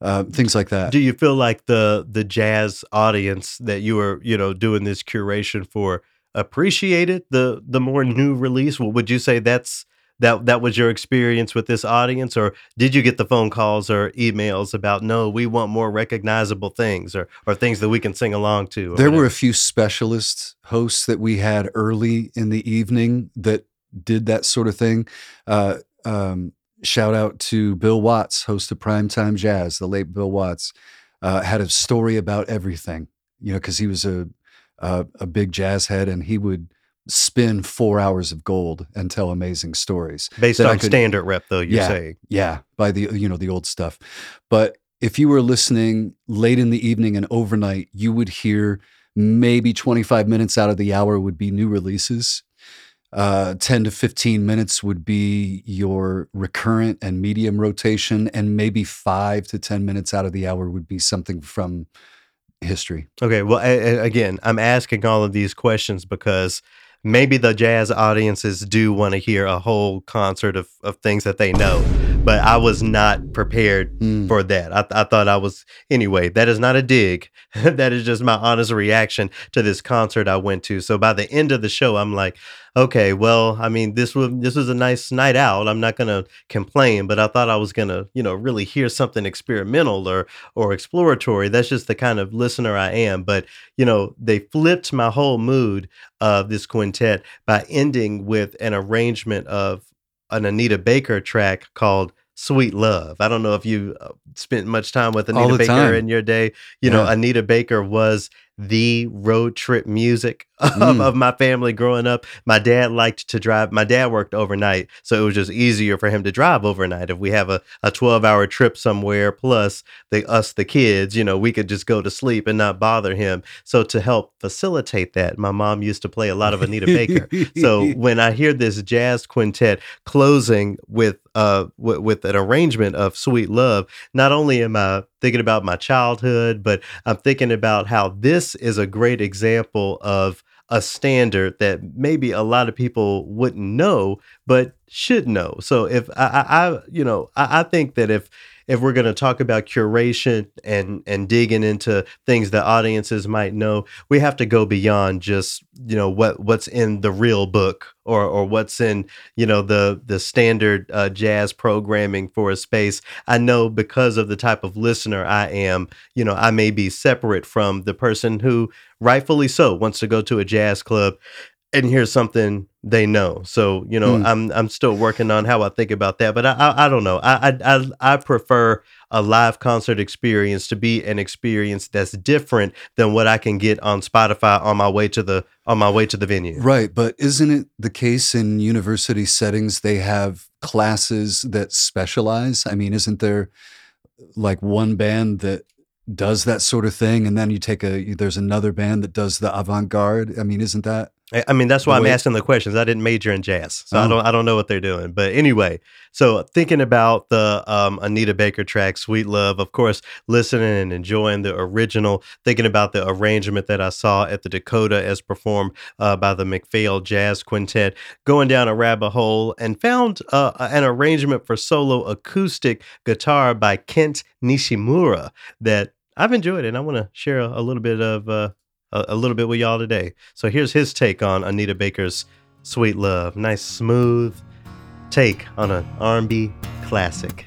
uh, things like that. Do you feel like the the jazz audience that you were, you know, doing this curation for appreciated the the more new release? Well, would you say that's that that was your experience with this audience, or did you get the phone calls or emails about no, we want more recognizable things or or things that we can sing along to? There were a few specialist hosts that we had early in the evening that did that sort of thing. Uh, um, shout out to Bill Watts, host of Primetime Jazz, the late Bill Watts, uh, had a story about everything, you know, because he was a, a a big jazz head and he would spin four hours of gold and tell amazing stories. based on could- standard rep, though. You're Yeah. saying Yeah, by the you know the old stuff. But if you were listening late in the evening and overnight, you would hear maybe 25 minutes out of the hour would be new releases. Uh, 10 to 15 minutes would be your recurrent and medium rotation, and maybe five to 10 minutes out of the hour would be something from history. Okay, well, a- a- again, I'm asking all of these questions because maybe the jazz audiences do want to hear a whole concert of, of things that they know, but I was not prepared Hmm. for that. I, I thought I was, anyway, that is not a dig. that is just my honest reaction to this concert I went to. So by the end of the show, I'm like, okay, well, I mean, this was this was a nice night out. I'm not gonna complain, but I thought I was gonna, you know, really hear something experimental or or exploratory. That's just the kind of listener I am. But you know, they flipped my whole mood of this quintet by ending with an arrangement of an Anita Baker track called Sweet Love. I don't know if you uh, spent much time with Anita Baker time. in your day. You know, Anita Baker was the road trip music Mm. of my family growing up. My dad liked to drive. My dad worked overnight, so it was just easier for him to drive overnight. If we have a, a 12 hour trip somewhere, plus the us, the kids, you know, we could just go to sleep and not bother him. So to help facilitate that, my mom used to play a lot of Anita Baker. So when I hear this jazz quintet closing with uh with, with an arrangement of Sweet Love, not only am I thinking about my childhood, but I'm thinking about how this is a great example of a standard that maybe a lot of people wouldn't know, but should know. So if I, I, I you know, I, I think that if if we're going to talk about curation and and digging into things that audiences might know, we have to go beyond just you know what what's in the real book or or what's in you know the the standard uh, jazz programming for a space. I know because of the type of listener I am, you know, I may be separate from the person who rightfully so wants to go to a jazz club and here's something they know. So you know, Mm. I'm I'm still working on how I think about that, but I I, I don't know. I, I I I prefer a live concert experience to be an experience that's different than what I can get on Spotify on my way to the on my way to the venue. Right, but isn't it the case in university settings they have classes that specialize? I mean, isn't there like one band that does that sort of thing and then you take a there's another band that does the avant-garde? I mean, isn't that I I mean, that's why I'm asking the questions. I didn't major in jazz, so I Oh. don't I don't know what they're doing. But anyway, so thinking about the um, Anita Baker track "Sweet Love," of course, listening and enjoying the original. Thinking about the arrangement that I saw at the Dakota as performed uh, by the MacPhail Jazz Quintet. Going down a rabbit hole and found uh, an arrangement for solo acoustic guitar by Kent Nishimura that I've enjoyed, and I want to share a, a little bit of. Uh, a, a little bit with y'all today. So here's his take on Anita Baker's "Sweet Love." Nice, smooth take on an R&B classic.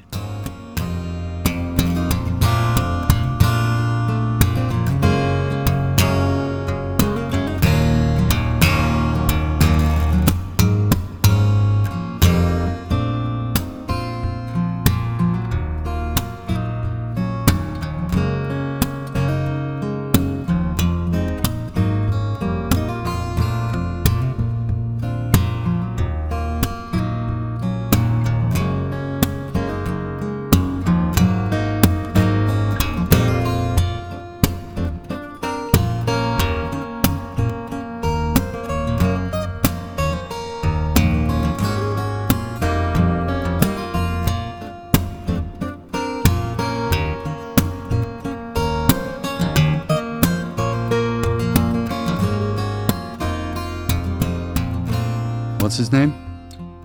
His name?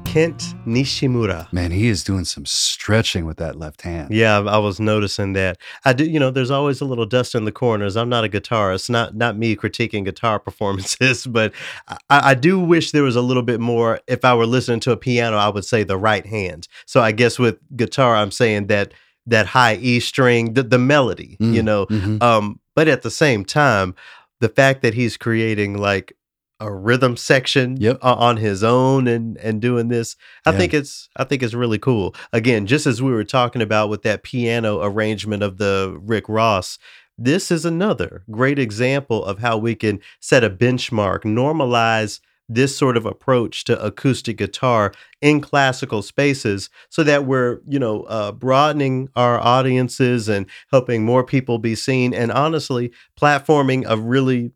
Kent Nishimura. Man, he is doing some stretching with that left hand. Yeah, I was noticing that. I do, you know, there's always a little dust in the corners. I'm not a guitarist, not not me critiquing guitar performances, but I, I do wish there was a little bit more. If I were listening to a piano, I would say the right hand. So I guess with guitar, I'm saying that that high E string, the, the melody, you Mm, know. mhm. Um, but at the same time, the fact that he's creating like a rhythm section Yep. on his own and and doing this, I Yeah. think it's I think it's really cool. Again, just as we were talking about with that piano arrangement of the Rick Ross, this is another great example of how we can set a benchmark, normalize this sort of approach to acoustic guitar in classical spaces so that we're you know uh, broadening our audiences and helping more people be seen and honestly platforming a really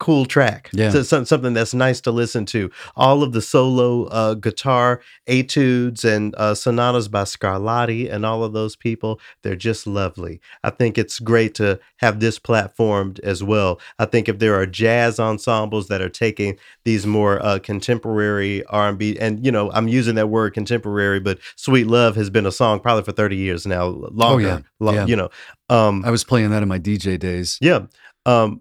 cool track Yeah. So some, something that's nice to listen to all of the solo uh, guitar etudes and uh, sonatas by scarlatti and all of those people they're just lovely i think it's great to have this platformed as well i think if there are jazz ensembles that are taking these more uh, contemporary r&b and you know i'm using that word contemporary but sweet love has been a song probably for 30 years now longer yeah. lo- Yeah. you know um I was playing that in my DJ days. yeah. Um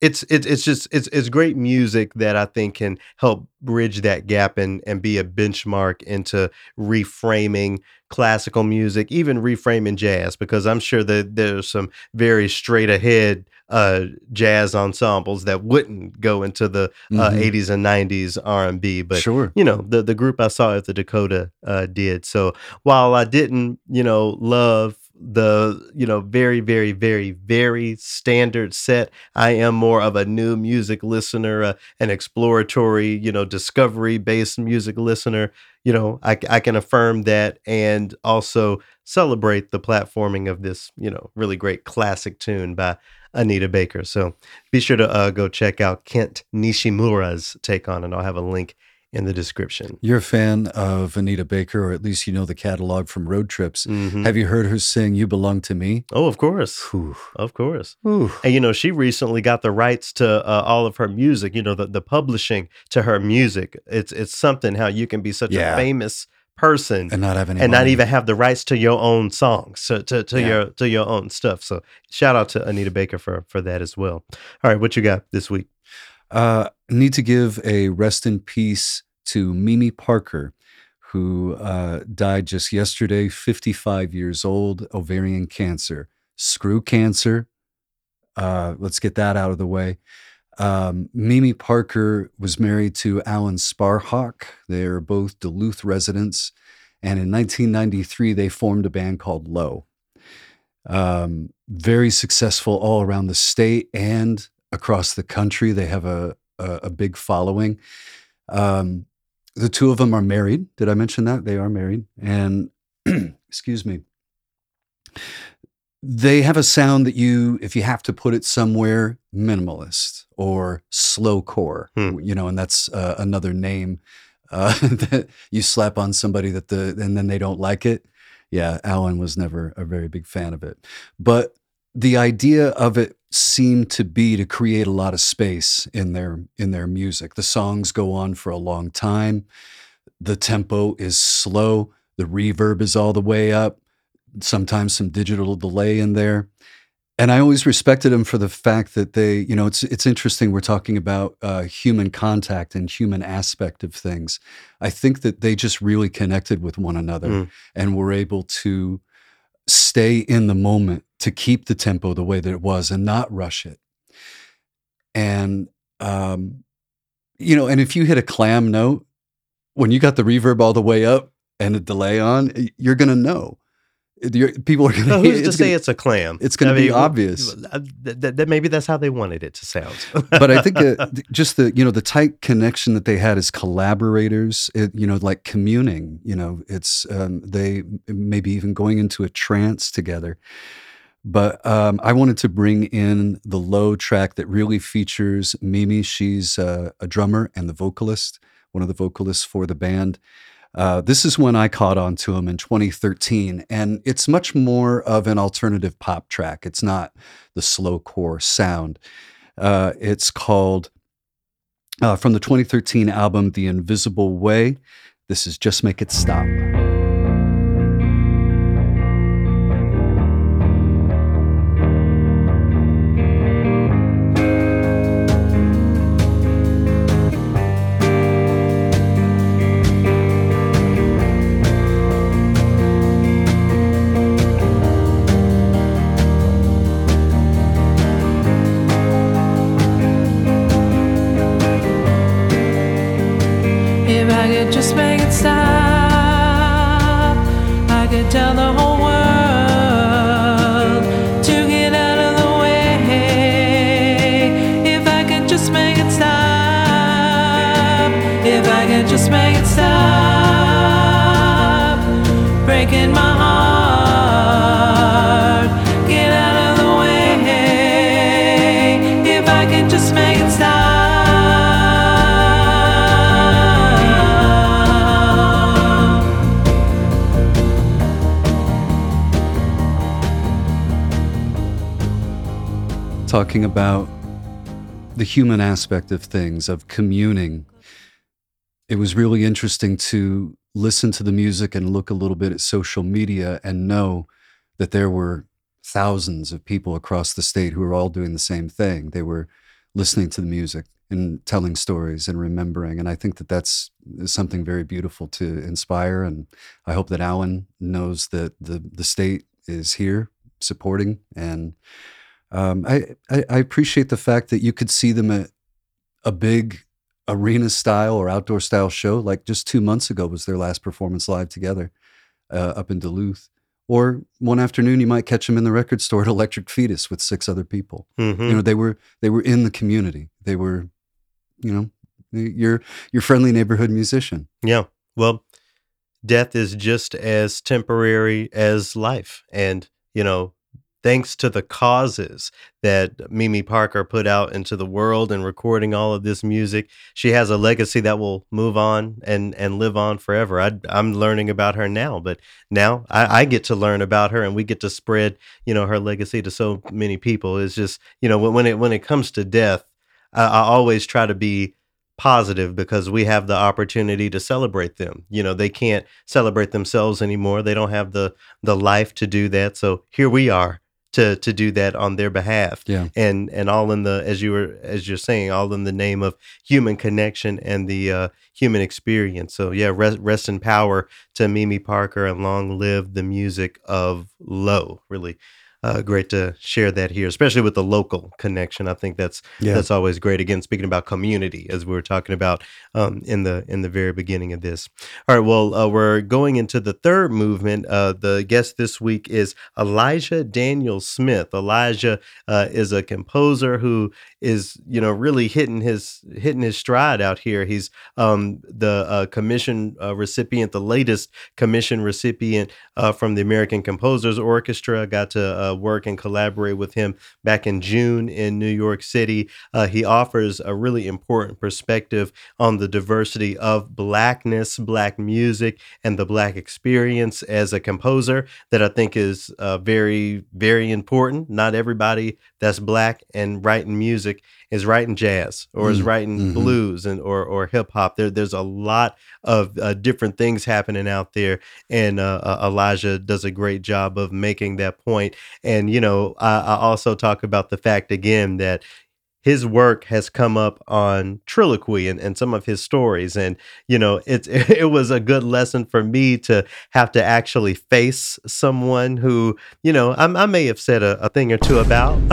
it's it's it's just it's it's great music that I think can help bridge that gap and and be a benchmark into reframing classical music, even reframing jazz, because I'm sure that there's some very straight ahead uh jazz ensembles that wouldn't go into the uh, Mhm. 80s and 90s R&B, but sure. you know the the group I saw at the Dakota uh, did. So while I didn't, you know, love the you know very very very very standard set, I am more of a new music listener, uh, an exploratory, you know, discovery based music listener. You know, I, I can affirm that and also celebrate the platforming of this, you know, really great classic tune by Anita Baker. So be sure to uh, go check out Kent Nishimura's take on it. I'll have a link in the description. You're a fan of Anita Baker, or at least you know the catalog from road trips. Mhm. Have you heard her sing "You Belong to Me"? Oh, of course. Whew. Of course. Whew. And you know, she recently got the rights to uh, all of her music. You know, the, the publishing to her music. It's it's something how you can be such Yeah. a famous person And not have any and not even have the rights to your own songs, to to, to Yeah. your to your own stuff. So shout out to Anita Baker for for that as well. All right, what you got this week? Uh, need to give a rest in peace to Mimi Parker, who uh, died just yesterday, 55 years old, ovarian cancer. Screw cancer. Uh, let's get that out of the way. Um, Mimi Parker was married to Alan Sparhawk. They are both Duluth residents. And in 1993, they formed a band called Low. Um, very successful all around the state and across the country. They have a, a, a big following. Um, the two of them are married. Did I mention that? They are married. And excuse me. They have a sound that you, if you have to put it somewhere, minimalist or slow core, Hmm. you know, and that's uh, another name uh, that you slap on somebody that the, and then they don't like it. Yeah, Alan was never a very big fan of it. But the idea of it seemed to be to create a lot of space in their in their music. The songs go on for a long time. The tempo is slow. The reverb is all the way up. Sometimes some digital delay in there. And I always respected them for the fact that they, you know, it's it's interesting. We're talking about uh, human contact and human aspect of things. I think that they just really connected with one another Mm. and were able to stay in the moment to keep the tempo the way that it was and not rush it. And um, you know, and if you hit a clam note when you got the reverb all the way up and a delay on, you're gonna know. You're- people are gonna. Well, who's to say gonna- it's a clam? it's gonna be obvious. uh, th- th- th- maybe that's how they wanted it to sound. but I think uh, just the you know the tight connection that they had as collaborators, it, you know, like communing. You know, it's um, they maybe even going into a trance together. But um, I wanted to bring in the low track that really features Mimi. She's a drummer and the vocalist, one of the vocalists for the band. Uh, this is when I caught on to him in 2013, and it's much more of an alternative pop track. It's not the slow core sound. Uh, it's called uh, from the 2013 album The Invisible Way. This is Just Make It Stop. Talking about the human aspect of things, of communing. It was really interesting to listen to the music and look a little bit at social media and know that there were thousands of people across the state who were all doing the same thing. They were listening to the music and telling stories and remembering. And I think that that's something very beautiful to inspire. And I hope that Alan knows that the, the state is here supporting and um, I, I I appreciate the fact that you could see them at a big arena style or outdoor style show. Like just two months ago was their last performance live together uh, up in Duluth. Or one afternoon you might catch them in the record store at Electric Fetus with six other people. Mhm. You know they were they were in the community. They were, you know, your your friendly neighborhood musician. Yeah. Well, death is just as temporary as life. And, you know, thanks to the causes that Mimi Parker put out into the world and recording all of this music, she has a legacy that will move on and, and live on forever. I, I'm learning about her now, but now I, I get to learn about her and we get to spread, you know, her legacy to so many people. It's just, you know, when, when it when it comes to death, I, I always try to be positive because we have the opportunity to celebrate them. You know, they can't celebrate themselves anymore. They don't have the the life to do that. So here we are to to do that on their behalf. Yeah. And and all in the as you were as you're saying, all in the name of human connection and the uh, human experience. So yeah, rest, rest in power to Mimi Parker and long live the music of Low. Really. Uh, great to share that here, especially with the local connection. I think that's Yeah. that's always great. Again, speaking about community, as we were talking about um, in the in the very beginning of this. All right, well, uh, we're going into the third movement. Uh, the guest this week is Elijah Daniel Smith. Elijah uh, is a composer who is, you know, really hitting his hitting his stride out here. He's um, the uh, commission uh, recipient, the latest commission recipient uh, from the American Composers Orchestra. Got to uh, work and collaborate with him back in June in New York City. Uh, he offers a really important perspective on the diversity of blackness, black music, and the black experience as a composer that I think is uh, very, very important. Not everybody that's black and writing music is writing jazz or is Mm, writing mhm. blues and or or hip hop. There, there's a lot of uh, different things happening out there, and uh, uh, Elijah does a great job of making that point. And you know, I, I also talk about the fact again that his work has come up on Trilloquy and, and some of his stories. And, you know, it's it was a good lesson for me to have to actually face someone who, you know, I, I may have said a, a thing or two about.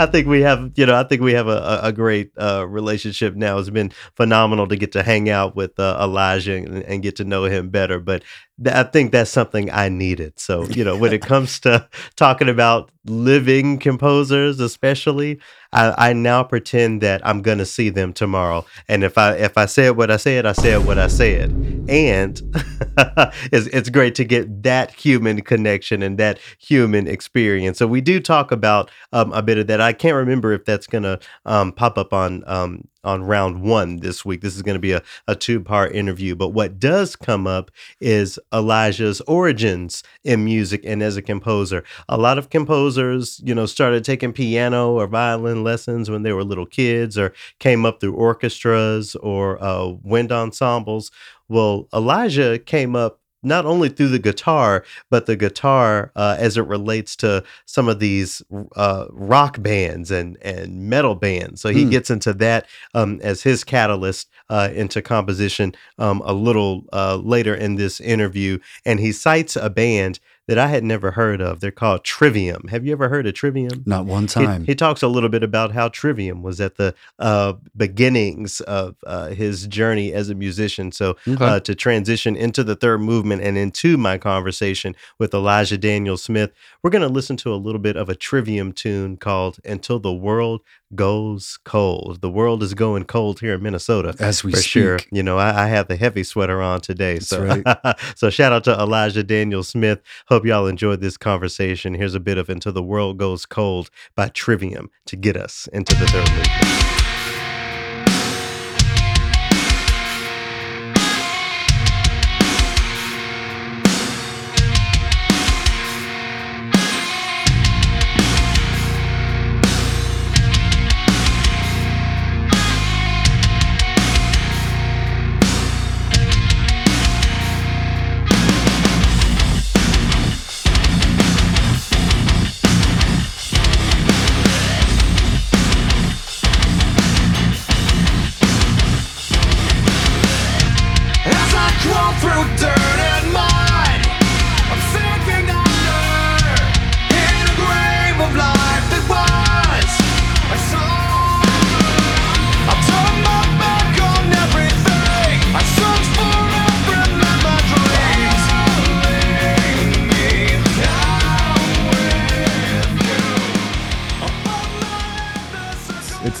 I think we have, you know, I think we have a, a, great uh, relationship now. It's been phenomenal to get to hang out with uh, Elijah and, and get to know him better. But I think that's something I needed. So, you know, when it comes to talking about living composers, especially, I, I now pretend that I'm gonna see them tomorrow. And if I if I said what I said, I said what I said. And it's it's great to get that human connection and that human experience. So we do talk about um, a bit of that. I can't remember if that's gonna um, pop up on um, on round one this week. This is going to be a, a two part interview. But what does come up is Elijah's origins in music and as a composer. A lot of composers, you know, started taking piano or violin lessons when they were little kids or came up through orchestras or uh, wind ensembles. Well, Elijah came up not only through the guitar, but the guitar uh, as it relates to some of these uh, rock bands and and metal bands. So he Hmm. gets into that um, as his catalyst uh, into composition um, a little uh, later in this interview, and he cites a band that I had never heard of. They're called Trivium. Have you ever heard of Trivium? Not one He, time. he talks a little bit about how Trivium was at the uh, beginnings of uh, his journey as a musician. So Okay. uh, to transition into the third movement and into my conversation with Elijah Daniel Smith, we're going to listen to a little bit of a Trivium tune called "Until the World Goes Cold." The world is going cold here in Minnesota. As we for speak. sure, you know I, I have the heavy sweater on today, That's so right. so shout out to Elijah Daniel Smith. Hope y'all enjoyed this conversation. Here's a bit of "Until the World Goes Cold" by Trivium to get us into the third.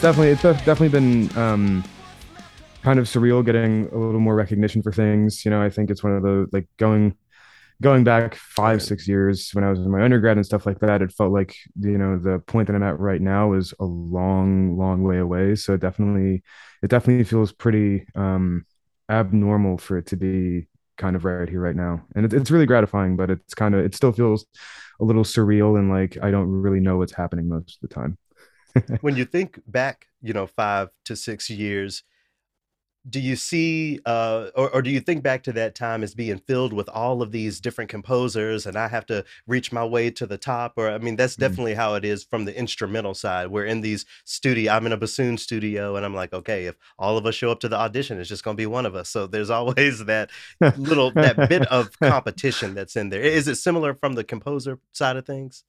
Definitely it's definitely been um kind of surreal getting a little more recognition for things. You know i think it's one of the like going going back five six years when i was in my undergrad and stuff like that it felt like you know the point that i'm at right now is a long long way away. So it definitely it definitely feels pretty um abnormal for it to be kind of right here right now. And it, it's really gratifying but it's kind of it still feels a little surreal and like i don't really know what's happening most of the time when you think back, you know, five to six years, do you see, uh, or, or do you think back to that time as being filled with all of these different composers and I have to reach my way to the top? Or, I mean, that's Mhm. definitely how it is from the instrumental side. We're in these studio, I'm in a bassoon studio, and I'm like, okay, if all of us show up to the audition, it's just going to be one of us. So there's always that little, that bit of competition that's in there. Is it similar from the composer side of things?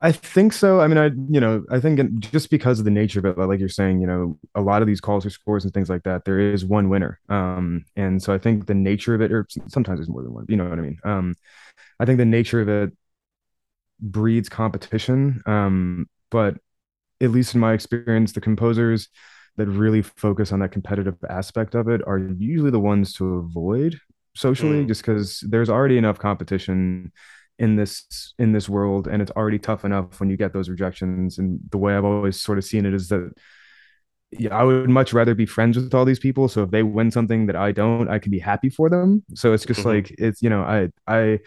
I think so. I mean, I you know, I think just because of the nature of it, like you're saying, you know, a lot of these calls or scores and things like that, there is one winner. Um, and so I think the nature of it, or sometimes there's more than one. You know what I mean? Um, I think the nature of it breeds competition. Um, but at least in my experience, the composers that really focus on that competitive aspect of it are usually the ones to avoid socially, Mm. just because there's already enough competition in this in this world and it's already tough enough when you get those rejections and the way i've always sort of seen it is that yeah, I would much rather be friends with all these people. So if they win something that I don't, I can be happy for them. So it's just Mhm. like it's you know, I I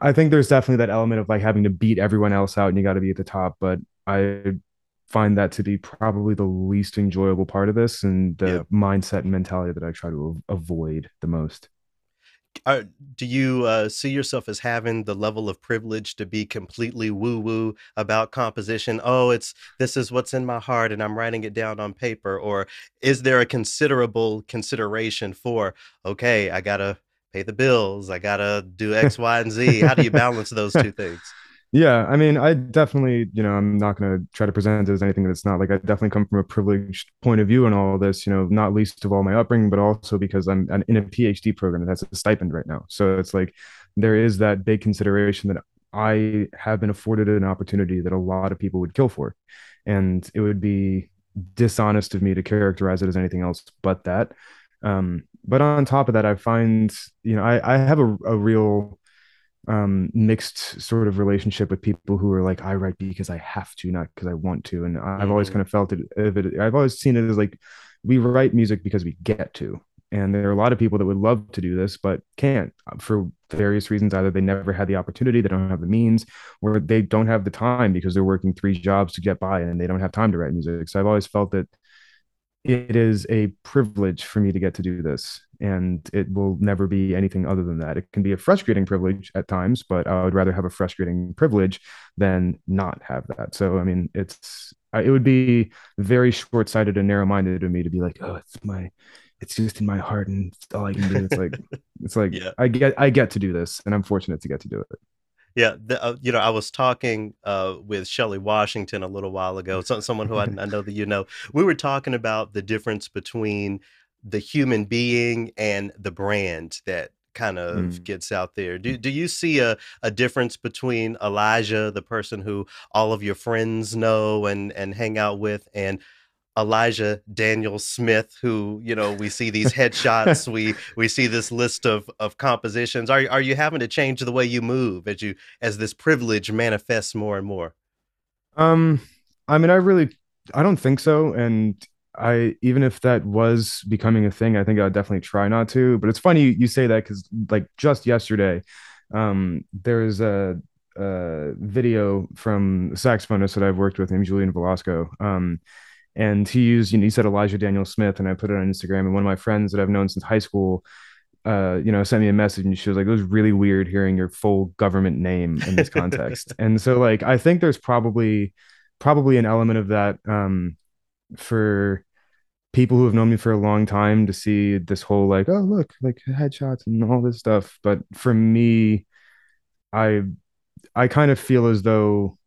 I think there's definitely that element of like having to beat everyone else out and you got to be at the top. But I find that to be probably the least enjoyable part of this and the Yeah. mindset and mentality that I try to avoid the most. Are, do you uh, see yourself as having the level of privilege to be completely woo woo about composition? Oh, it's this is what's in my heart and I'm writing it down on paper. Or is there a considerable consideration for, okay, I got to pay the bills, I got to do X, Y, and Z? How do you balance those two things? Yeah, I mean, I definitely, you know, I'm not going to try to present it as anything that's not like I definitely come from a privileged point of view in all of this, you know, not least of all my upbringing, but also because I'm in a PhD program that has a stipend right now. So it's like there is that big consideration that I have been afforded an opportunity that a lot of people would kill for. And it would be dishonest of me to characterize it as anything else but that. Um, but on top of that, I find, you know, I, I have a, a real um mixed sort of relationship with people who are like I write because I have to, not because I want to. And I've always Mhm. kind of felt it, it. I've always seen it as like we write music because we get to. And there are a lot of people that would love to do this, but can't uh, for various reasons. Either they never had the opportunity, they don't have the means, or they don't have the time because they're working three jobs to get by and they don't have time to write music. So I've always felt that it is a privilege for me to get to do this and it will never be anything other than that. It can be a frustrating privilege at times but i would rather have a frustrating privilege than not have that. So i mean it's it would be very short-sighted and narrow-minded of me to be like oh it's my it's just in my heart and all i can do. It's like it's like Yeah. i get i get to do this and i'm fortunate to get to do it Yeah, the, uh, you know, I was talking uh, with Shelley Washington a little while ago, so, someone who I, I know that you know. We were talking about the difference between the human being and the brand that kind of Mm. gets out there. Do do you see a, a difference between Elijah, the person who all of your friends know and and hang out with, and Elijah Daniel Smith, who you know we see these headshots, we we see this list of of compositions. Are are you having to change the way you move as you as this privilege manifests more and more? Um, I mean, I really, I don't think so. And I, even if that was becoming a thing, I think I'd definitely try not to. But it's funny you, say that because, like, just yesterday, um, there's a, a video from a saxophonist that I've worked with named Julian Velasco. Um, and he used, you know, he said Elijah Daniel Smith, and I put it on Instagram. And one of my friends that I've known since high school, uh, you know, sent me a message and she was like, it was really weird hearing your full government name in this context. and so like I think there's probably probably an element of that um for people who have known me for a long time to see this whole like, oh look, like headshots and all this stuff. But for me, I I kind of feel as though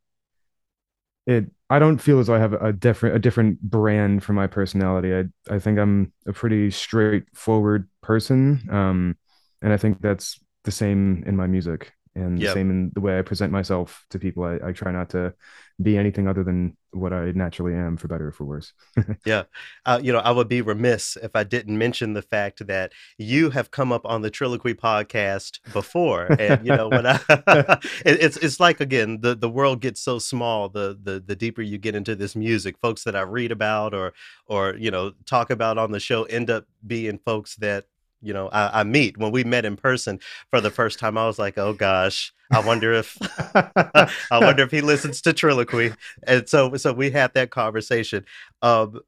it I don't feel as though I have a different a different brand for my personality. I I think I'm a pretty straightforward person. Um and I think that's the same in my music and the Yep. same in the way I present myself to people. I, I try not to be anything other than what I naturally am, for better or for worse. Yeah. Uh, you know, I would be remiss if I didn't mention the fact that you have come up on the Trilloquy podcast before. And, you know, when I, it, it's, it's like, again, the, the world gets so small, the, the, the deeper you get into this music, folks that I read about or, or, you know, talk about on the show end up being folks that, you know, I, I meet when we met in person for the first time. I was like, oh gosh, I wonder if, I wonder if he listens to Trilloquy. And so, so we had that conversation. Um,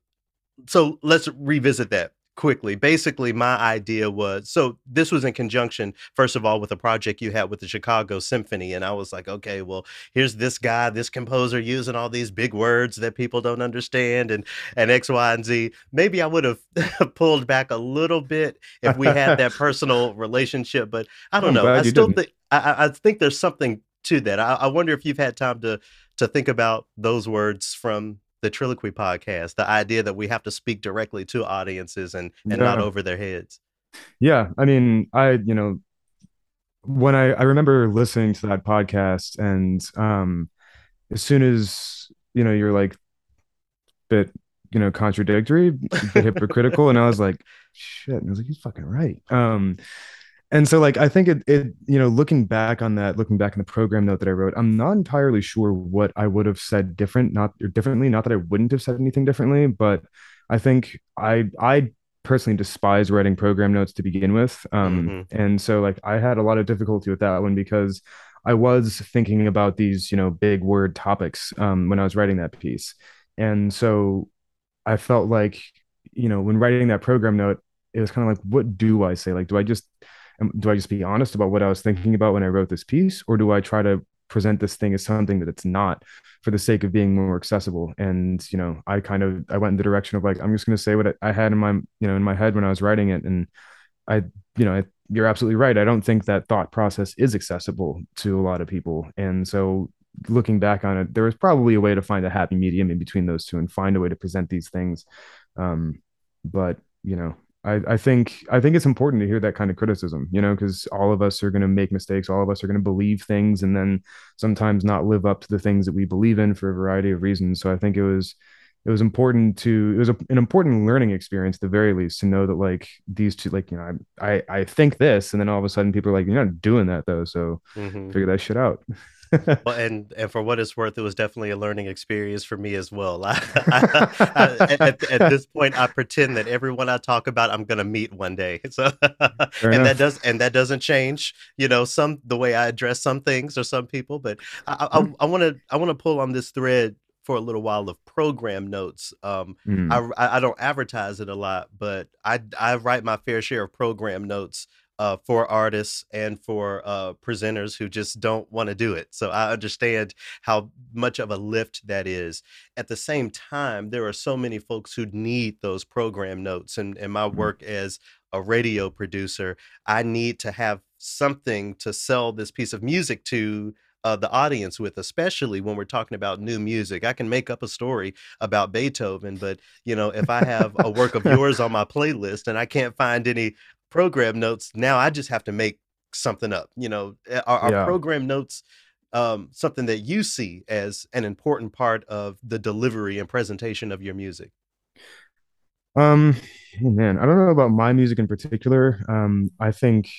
so let's revisit that quickly. Basically, my idea was so this was in conjunction, first of all, with a project you had with the Chicago Symphony. And I was like, okay, well, here's this guy, this composer using all these big words that people don't understand and and X, Y, and Z. Maybe I would have pulled back a little bit if we had that personal relationship, but I don't I'm know. I still think I, I I think there's something to that. I, I wonder if you've had time to to think about those words from the Trilloquy podcast, the idea that we have to speak directly to audiences and and not over their heads. Yeah, I mean, I you know, when I I remember listening to that podcast, and um, as soon as you know, you're like bit you know contradictory, bit hypocritical, and I was like, shit, and I was like, he's fucking right. Um, and so like I think it it you know looking back on that, looking back in the program note that I wrote, I'm not entirely sure what I would have said different, not or differently, not that I wouldn't have said anything differently, but I think I I personally despise writing program notes to begin with. Um, Mhm. and so like I had a lot of difficulty with that one because I was thinking about these, you know, big word topics um, when I was writing that piece. And so I felt like, you know, when writing that program note, it was kind of like, what do I say? Like, do I just do I just be honest about what I was thinking about when I wrote this piece, or do I try to present this thing as something that it's not for the sake of being more accessible? And you know, I kind of I went in the direction of like, I'm just going to say what I- had in my you know in my head when I was writing it, and I you know I, you're absolutely right. I don't think that thought process is accessible to a lot of people, and so looking back on it, there was probably a way to find a happy medium in between those two and find a way to present these things. Um, but you know, I, I think I think it's important to hear that kind of criticism, you know, because all of us are going to make mistakes. All of us are going to believe things, and then sometimes not live up to the things that we believe in for a variety of reasons. So I think it was it was important to it was a, an important learning experience at the very least to know that like these two like you know I, I I think this and then all of a sudden people are like you're not doing that though so Mhm. figure that shit out. Well, and and for what it's worth, it was definitely a learning experience for me as well. I, I, at, at, at this point, I pretend that everyone I talk about, I'm gonna meet one day. So, and enough. that does and that doesn't change. You know, some the way I address some things or some people. But I I want to I want to pull on this thread for a little while of program notes. Um, Mm. I, I I don't advertise it a lot, but I I write my fair share of program notes uh, for artists and for uh, presenters who just don't want to do it. So I understand how much of a lift that is. At the same time, there are so many folks who need those program notes. And in my Mhm. work as a radio producer, I need to have something to sell this piece of music to uh, the audience with, especially when we're talking about new music. I can make up a story about Beethoven, but you know, if I have a work of yours on my playlist and I can't find any program notes, now I just have to make something up. You know, Eh, are, are Yeah. program notes um, something that you see as an important part of the delivery and presentation of your music? Um, man, I don't know about my music in particular. Um, I think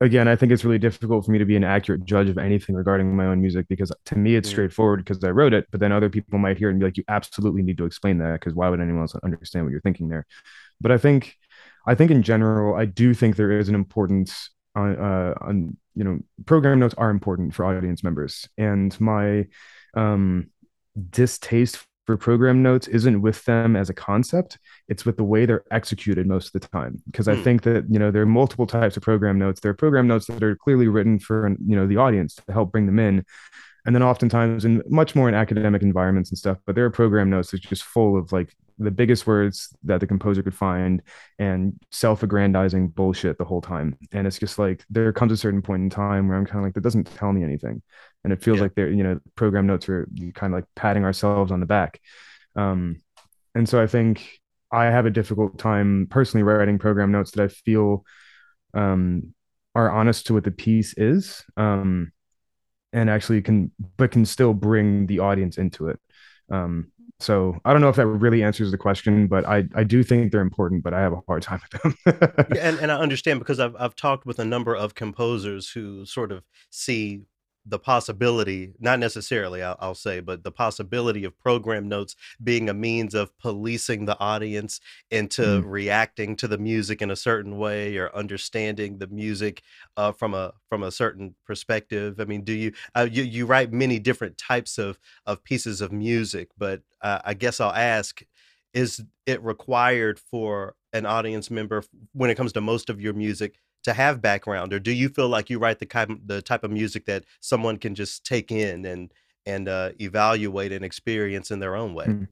again, I think it's really difficult for me to be an accurate judge of anything regarding my own music because to me it's Mm. straightforward because I wrote it, but then other people might hear it and be like, you absolutely need to explain that because why would anyone else understand what you're thinking there? But I think I think in general, I do think there is an importance on uh on you know, program notes are important for audience members. And my um distaste for program notes isn't with them as a concept it's with the way they're executed most of the time because i Hmm. think that you know there are multiple types of program notes there are program notes that are clearly written for you know the audience to help bring them in and then oftentimes in much more in academic environments and stuff but there are program notes that's just full of like the biggest words that the composer could find and self-aggrandizing bullshit the whole time. And it's just like there comes a certain point in time where i'm kind of like that doesn't tell me anything. And it feels Yeah. like they're you know program notes are kind of like patting ourselves on the back. Um and so i think i have a difficult time personally writing program notes that i feel um are honest to what the piece is um and actually can but can still bring the audience into it. Um so i don't know if that really answers the question but i i do think they're important but i have a hard time with them. Yeah, and, and I understand because I've I've talked with a number of composers who sort of see the possibility, not necessarily, I'll, I'll say, but the possibility of program notes being a means of policing the audience into Mhm. reacting to the music in a certain way or understanding the music uh, from a from a certain perspective. I mean, do you uh, you you write many different types of of pieces of music, but uh, I guess I'll ask is it required for an audience member when it comes to most of your music to have background or do you feel like you write the kind the type of music that someone can just take in and and uh, evaluate and experience in their own way Hmm.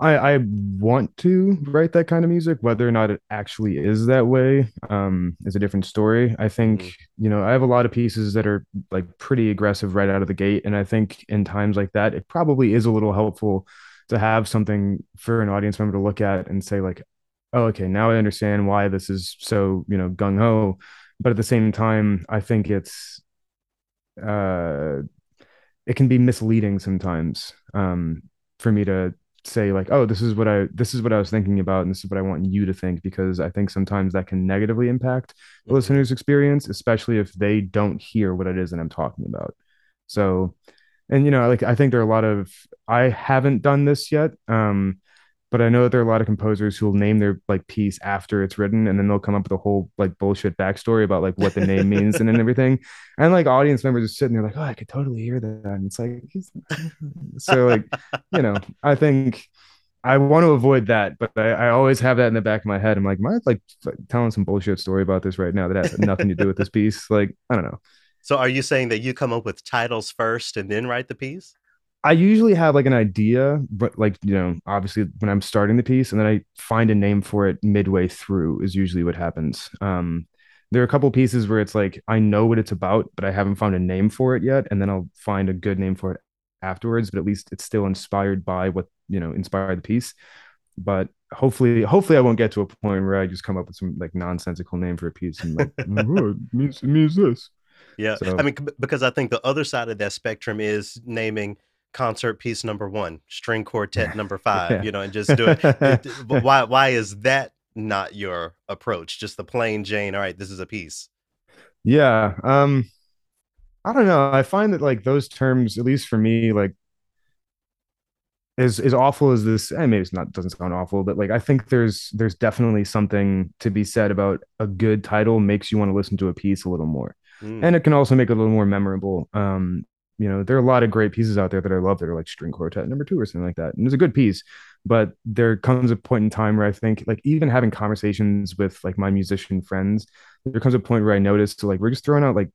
I I want to write that kind of music. Whether or not it actually is that way, um, is a different story. I think, Mhm. you know, I have a lot of pieces that are like pretty aggressive right out of the gate. And I think in times like that, it probably is a little helpful to have something for an audience member to look at and say, like, oh, okay, now I understand why this is so, you know, gung ho. But at the same time, I think it's uh it can be misleading sometimes um for me to say like oh this is what i this is what i was thinking about and this is what i want you to think because i think sometimes that can negatively impact the Mhm. listener's experience especially if they don't hear what it is that i'm talking about so and you know like i think there are a lot of i haven't done this yet um but I know that there are a lot of composers who will name their like piece after it's written, and then they'll come up with a whole like bullshit backstory about like what the name means and then everything. And like audience members are sitting there like, oh, I could totally hear that. And it's like, so like, you know, I think I want to avoid that, but I, I always have that in the back of my head. I'm like, am I like telling some bullshit story about this right now that has nothing to do with this piece? Like, I don't know. so are you saying that you come up with titles first and then write the piece I usually have like an idea, but like, you know, obviously when I'm starting the piece and then I find a name for it midway through is usually what happens. Um, there are a couple pieces where it's like I know what it's about, but I haven't found a name for it yet, and then I'll find a good name for it afterwards, but at least it's still inspired by what, you know, inspired the piece. But hopefully, hopefully I won't get to a point where I just come up with some like nonsensical name for a piece and like, oh, it means, it means this. yeah So- i mean because i think the other side of that spectrum is naming concert piece number one, string quartet number five, Yeah. you know, and just do it. why why is that not your approach? Just the plain Jane, all right, this is a piece. Yeah. Um, I don't know. I find that like those terms, at least for me, like as as awful as this, and maybe it's not doesn't sound awful, but like I think there's there's definitely something to be said about a good title makes you want to listen to a piece a little more. Mm. And it can also make it a little more memorable. Um, you know, there are a lot of great pieces out there that I love that are like string quartet number two or something like that. And it's a good piece, but there comes a point in time where I think like even having conversations with like my musician friends, there comes a point where I notice like we're just throwing out like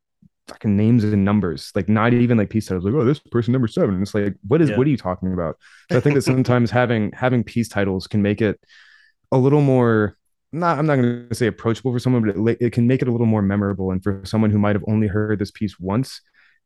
fucking names and numbers, like not even like piece titles, like, oh, this person number seven. And it's like, what is Yeah. what are you talking about? So I think that sometimes having having piece titles can make it a little more not I'm not going to say approachable for someone, but it, it can make it a little more memorable. And for someone who might have only heard this piece once,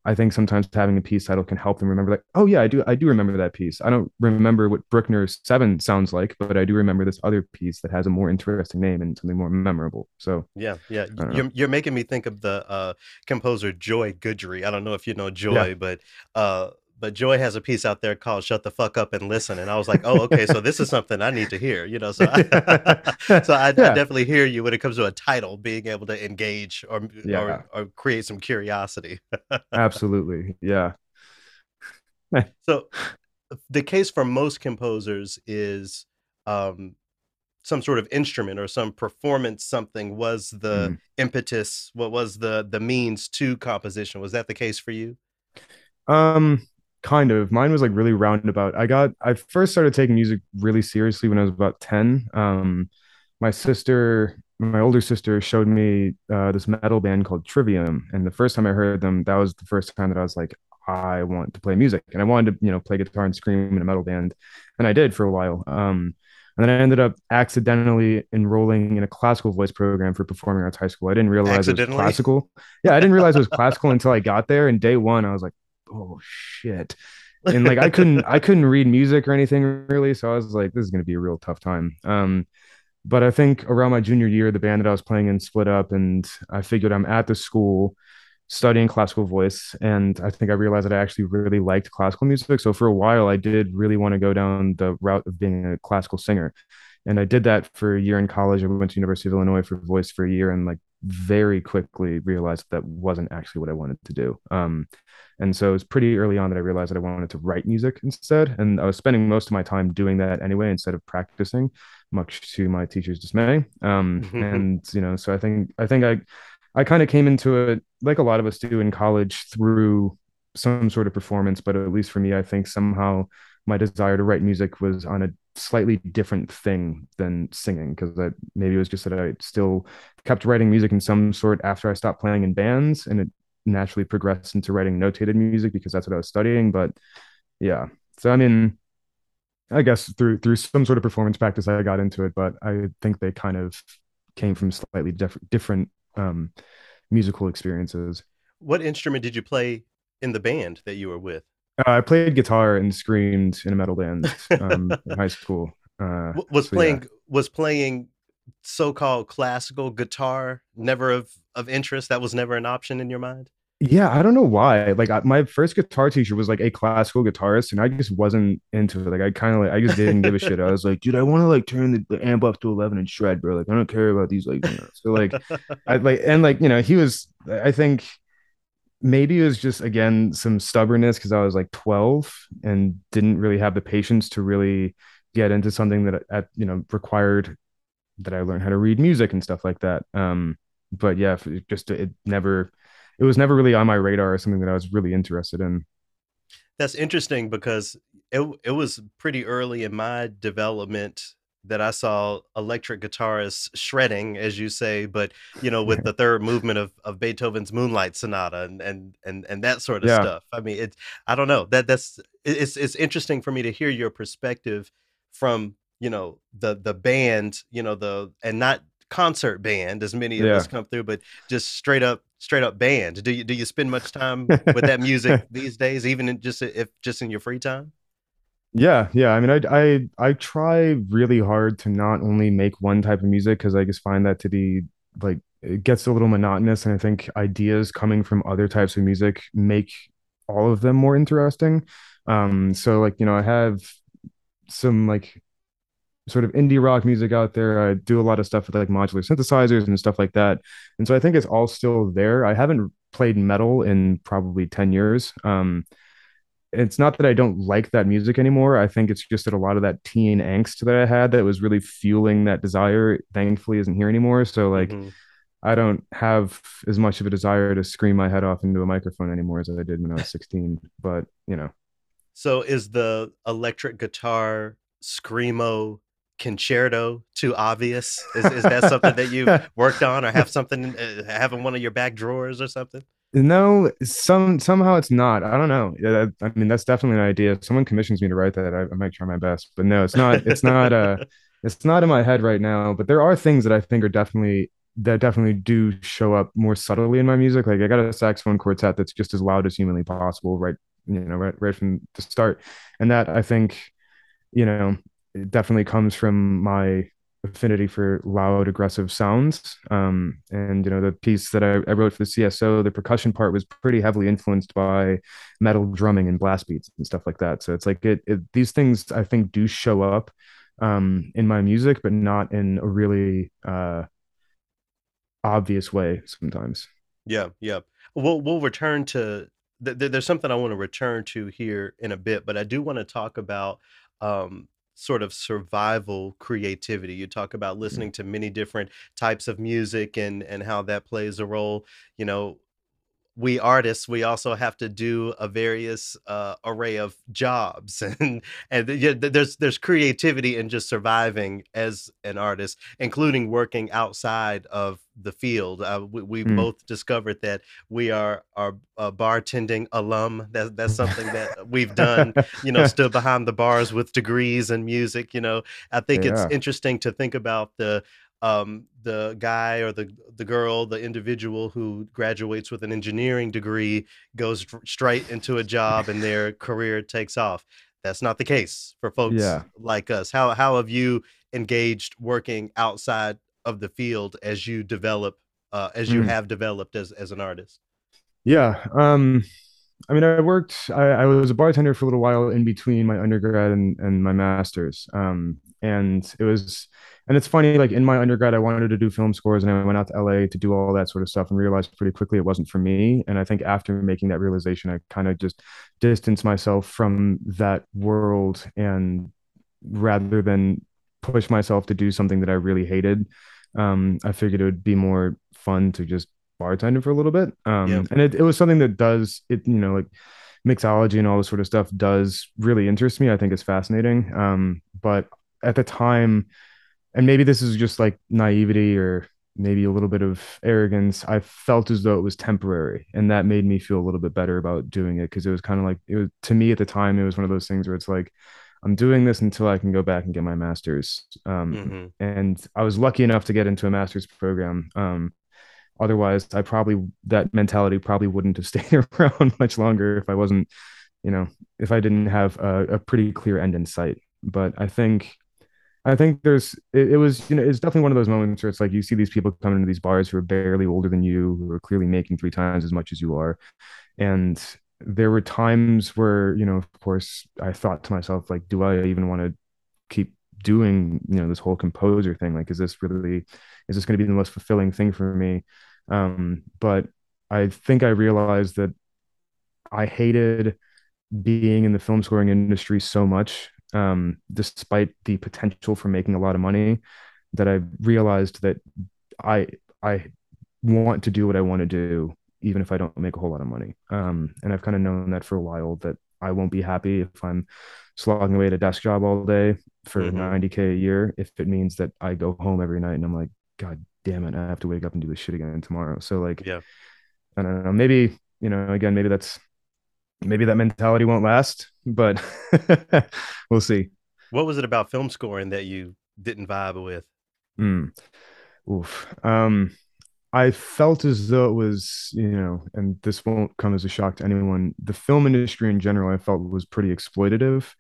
I think sometimes having a piece title can help them remember, like, oh yeah, I do, I do remember that piece. I don't remember what Bruckner Seven sounds like, but I do remember this other piece that has a more interesting name and something more memorable. So Yeah, yeah. You're you're making me think of the uh composer Joy Guidry. I don't know if you know Joy, but uh but Joy has a piece out there called "Shut the Fuck Up and Listen," and I was like, "Oh, okay, so this is something I need to hear," you know. So, I, so I, I definitely hear you when it comes to a title, being able to engage or Yeah. or, or create some curiosity. absolutely, yeah, So, the case for most composers is um, some sort of instrument or some performance. Something was the Mm. impetus. What was the the means to composition? Was that the case for you? Um, kind of. Mine was like really roundabout. I got I first started taking music really seriously when I was about 10. Um, my sister, my older sister showed me uh, this metal band called Trivium, and the first time I heard them, that was the first time that I was like, I want to play music, and I wanted to, you know, play guitar and scream in a metal band, and I did for a while. Um, and then I ended up accidentally enrolling in a classical voice program for performing arts high school. I didn't realize it was classical. Yeah, I didn't realize it was classical until I got there. And day one, I was like, oh shit. And like I couldn't I couldn't read music or anything really. So I was like, this is gonna be a real tough time. Um, but I think around my junior year, the band that I was playing in split up, and I figured I'm at the school studying classical voice, and I think I realized that I actually really liked classical music. So for a while, I did really want to go down the route of being a classical singer, and I did that for a year in college. I went to University of Illinois for voice for a year, and like very quickly realized that wasn't actually what I wanted to do. Um, and so it was pretty early on that I realized that I wanted to write music instead. And I was spending most of my time doing that anyway, instead of practicing, much to my teacher's dismay. Um, and you know, so I think I think I I kind of came into it like a lot of us do in college through some sort of performance, but at least for me, I think somehow my desire to write music was on a slightly different thing than singing because I maybe it was just that I still kept writing music in some sort after I stopped playing in bands and it naturally progressed into writing notated music because that's what I was studying. But yeah, so I mean, I guess through through some sort of performance practice, I got into it, but I think they kind of came from slightly diff- different um, musical experiences. What instrument did you play in the band that you were with? Uh, I played guitar and screamed in a metal band um, in high school. Uh, Was so yeah. playing was playing so-called classical guitar never of of interest? That was never an option in your mind? Yeah, I don't know why. Like I, my first guitar teacher was like a classical guitarist, and I just wasn't into it. Like I kind of like I just didn't give a shit. I was like, dude, I want to like turn the, the amp up to eleven and shred, bro. Like I don't care about these like you know. So like I like and like you know he was. I think maybe it was just again some stubbornness because I was like twelve and didn't really have the patience to really get into something that at you know required that I learned how to read music and stuff like that. Um, but yeah, it just it never it was never really on my radar or something that I was really interested in. That's interesting because it it was pretty early in my development that I saw electric guitarists shredding, as you say, but you know, with the third movement of, of Beethoven's Moonlight Sonata and and and and that sort of Yeah. stuff. I mean, it's I don't know that that's it's it's interesting for me to hear your perspective from you know the the band, you know the and not concert band as many of Yeah. us come through, but just straight up straight up band. Do you do you spend much time with that music these days, even in just if just in your free time? Yeah, yeah. I mean, I I I try really hard to not only make one type of music because I just find that to be like it gets a little monotonous, and I think ideas coming from other types of music make all of them more interesting. Um, so like, you know, I have some like sort of indie rock music out there. I do a lot of stuff with like modular synthesizers and stuff like that. And so I think it's all still there. I haven't played metal in probably 10 years. Um, it's not that I don't like that music anymore. I think it's just that a lot of that teen angst that I had that was really fueling that desire, thankfully, isn't here anymore. So like, Mhm. I don't have as much of a desire to scream my head off into a microphone anymore as I did when I was 16. But you know, So is the electric guitar screamo concerto too obvious? Is, is that something that you've worked on or have something uh, have in one of your back drawers or something? No, some somehow it's not. I don't know. I mean, that's definitely an idea. If someone commissions me to write that, I, I might try my best. But no, it's not. It's not. Uh, it's not in my head right now. But there are things that I think are definitely that definitely do show up more subtly in my music. Like I got a saxophone quartet that's just as loud as humanly possible, right? You know, right, right from the start, and that I think, you know, it definitely comes from my affinity for loud, aggressive sounds. Um, and you know, the piece that I, I wrote for the CSO, the percussion part was pretty heavily influenced by metal drumming and blast beats and stuff like that. So it's like it, it these things I think do show up um, in my music, but not in a really uh, obvious way sometimes. Yeah, yeah. We'll we'll return to th- th- there's something I want to return to here in a bit, but I do want to talk about um sort of survival creativity. You talk about mm. listening to many different types of music and and how that plays a role. You know, we artists we also have to do a various uh, array of jobs and and th- yeah, there's there's creativity in just surviving as an artist including working outside of the field. Uh, we, we Mm. both discovered that we are are uh, bartending alum. That, that's something that we've done you know stood behind the bars with degrees in music you know. I think it's interesting to think about the um, the guy or the the girl, the individual who graduates with an engineering degree goes straight into a job and their career takes off. That's not the case for folks Yeah. like us. How how have you engaged working outside of the field as you develop uh, as you Mm. have developed as as an artist? Yeah. Um, I mean, I worked, I, I was a bartender for a little while in between my undergrad and, and my master's. Um, and it was, and it's funny, like in my undergrad, I wanted to do film scores and I went out to LA to do all that sort of stuff and realized pretty quickly it wasn't for me. And I think after making that realization, I kind of just distanced myself from that world and rather than push myself to do something that I really hated, um, I figured it would be more fun to just bartending for a little bit. Um, Yeah. and it, it was something that does it, you know, like mixology and all this sort of stuff does really interest me. I think it's fascinating. Um, but at the time, and maybe this is just like naivety or maybe a little bit of arrogance, I felt as though it was temporary. And that made me feel a little bit better about doing it because it was kind of like it was to me at the time, it was one of those things where it's like, I'm doing this until I can go back and get my master's. Um, hmm and I was lucky enough to get into a master's program. Um, otherwise, I probably that mentality probably wouldn't have stayed around much longer if I wasn't, you know, if I didn't have a, a pretty clear end in sight. But I think, I think there's it, it was you know it's definitely one of those moments where it's like you see these people coming into these bars who are barely older than you, who are clearly making three times as much as you are, and there were times where you know of course I thought to myself like, do I even want to keep doing you know this whole composer thing? Like is this really is this going to be the most fulfilling thing for me um but i think i realized that i hated being in the film scoring industry so much um despite the potential for making a lot of money that i realized that i i want to do what i want to do even if i don't make a whole lot of money um and i've kind of known that for a while that i won't be happy if i'm slogging away at a desk job all day for Mhm. 90k a year if it means that I go home every night and I'm like, God damn it, I have to wake up and do this shit again tomorrow. So like, Yeah. I don't know, maybe you know, again, maybe that's maybe that mentality won't last, but we'll see. What was it about film scoring that you didn't vibe with? Mm. Oof. Um, I felt as though it was, you know, and this won't come as a shock to anyone. The film industry in general, I felt was pretty exploitative.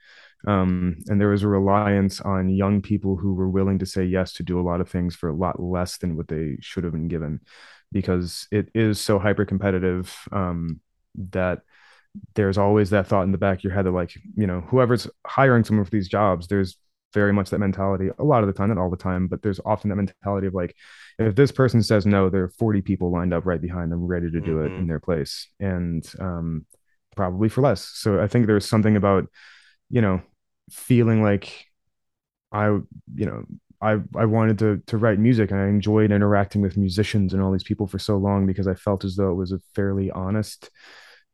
Um, and there was a reliance on young people who were willing to say yes to do a lot of things for a lot less than what they should have been given because it is so hyper competitive um, that there's always that thought in the back of your head that like you know whoever's hiring someone for these jobs there's very much that mentality a lot of the time not all the time but there's often that mentality of like if this person says no there are 40 people lined up right behind them ready to do mm-hmm. it in their place and um, probably for less so i think there's something about you know feeling like i you know I I wanted to to write music and I enjoyed interacting with musicians and all these people for so long because I felt as though it was a fairly honest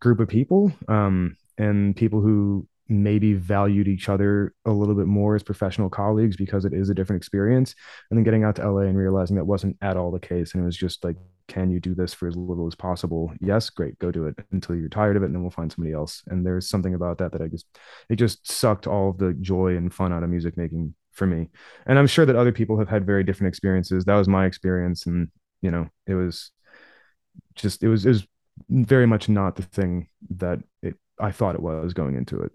group of people um, and people who maybe valued each other a little bit more as professional colleagues because it is a different experience and then getting out to LA and realizing that wasn't at all the case and it was just like can you do this for as little as possible yes great go do it until you're tired of it and then we'll find somebody else and there's something about that that I just it just sucked all of the joy and fun out of music making for me. And I'm sure that other people have had very different experiences. That was my experience. And, you know, it was just, it was, it was very much not the thing that it, I thought it was going into it.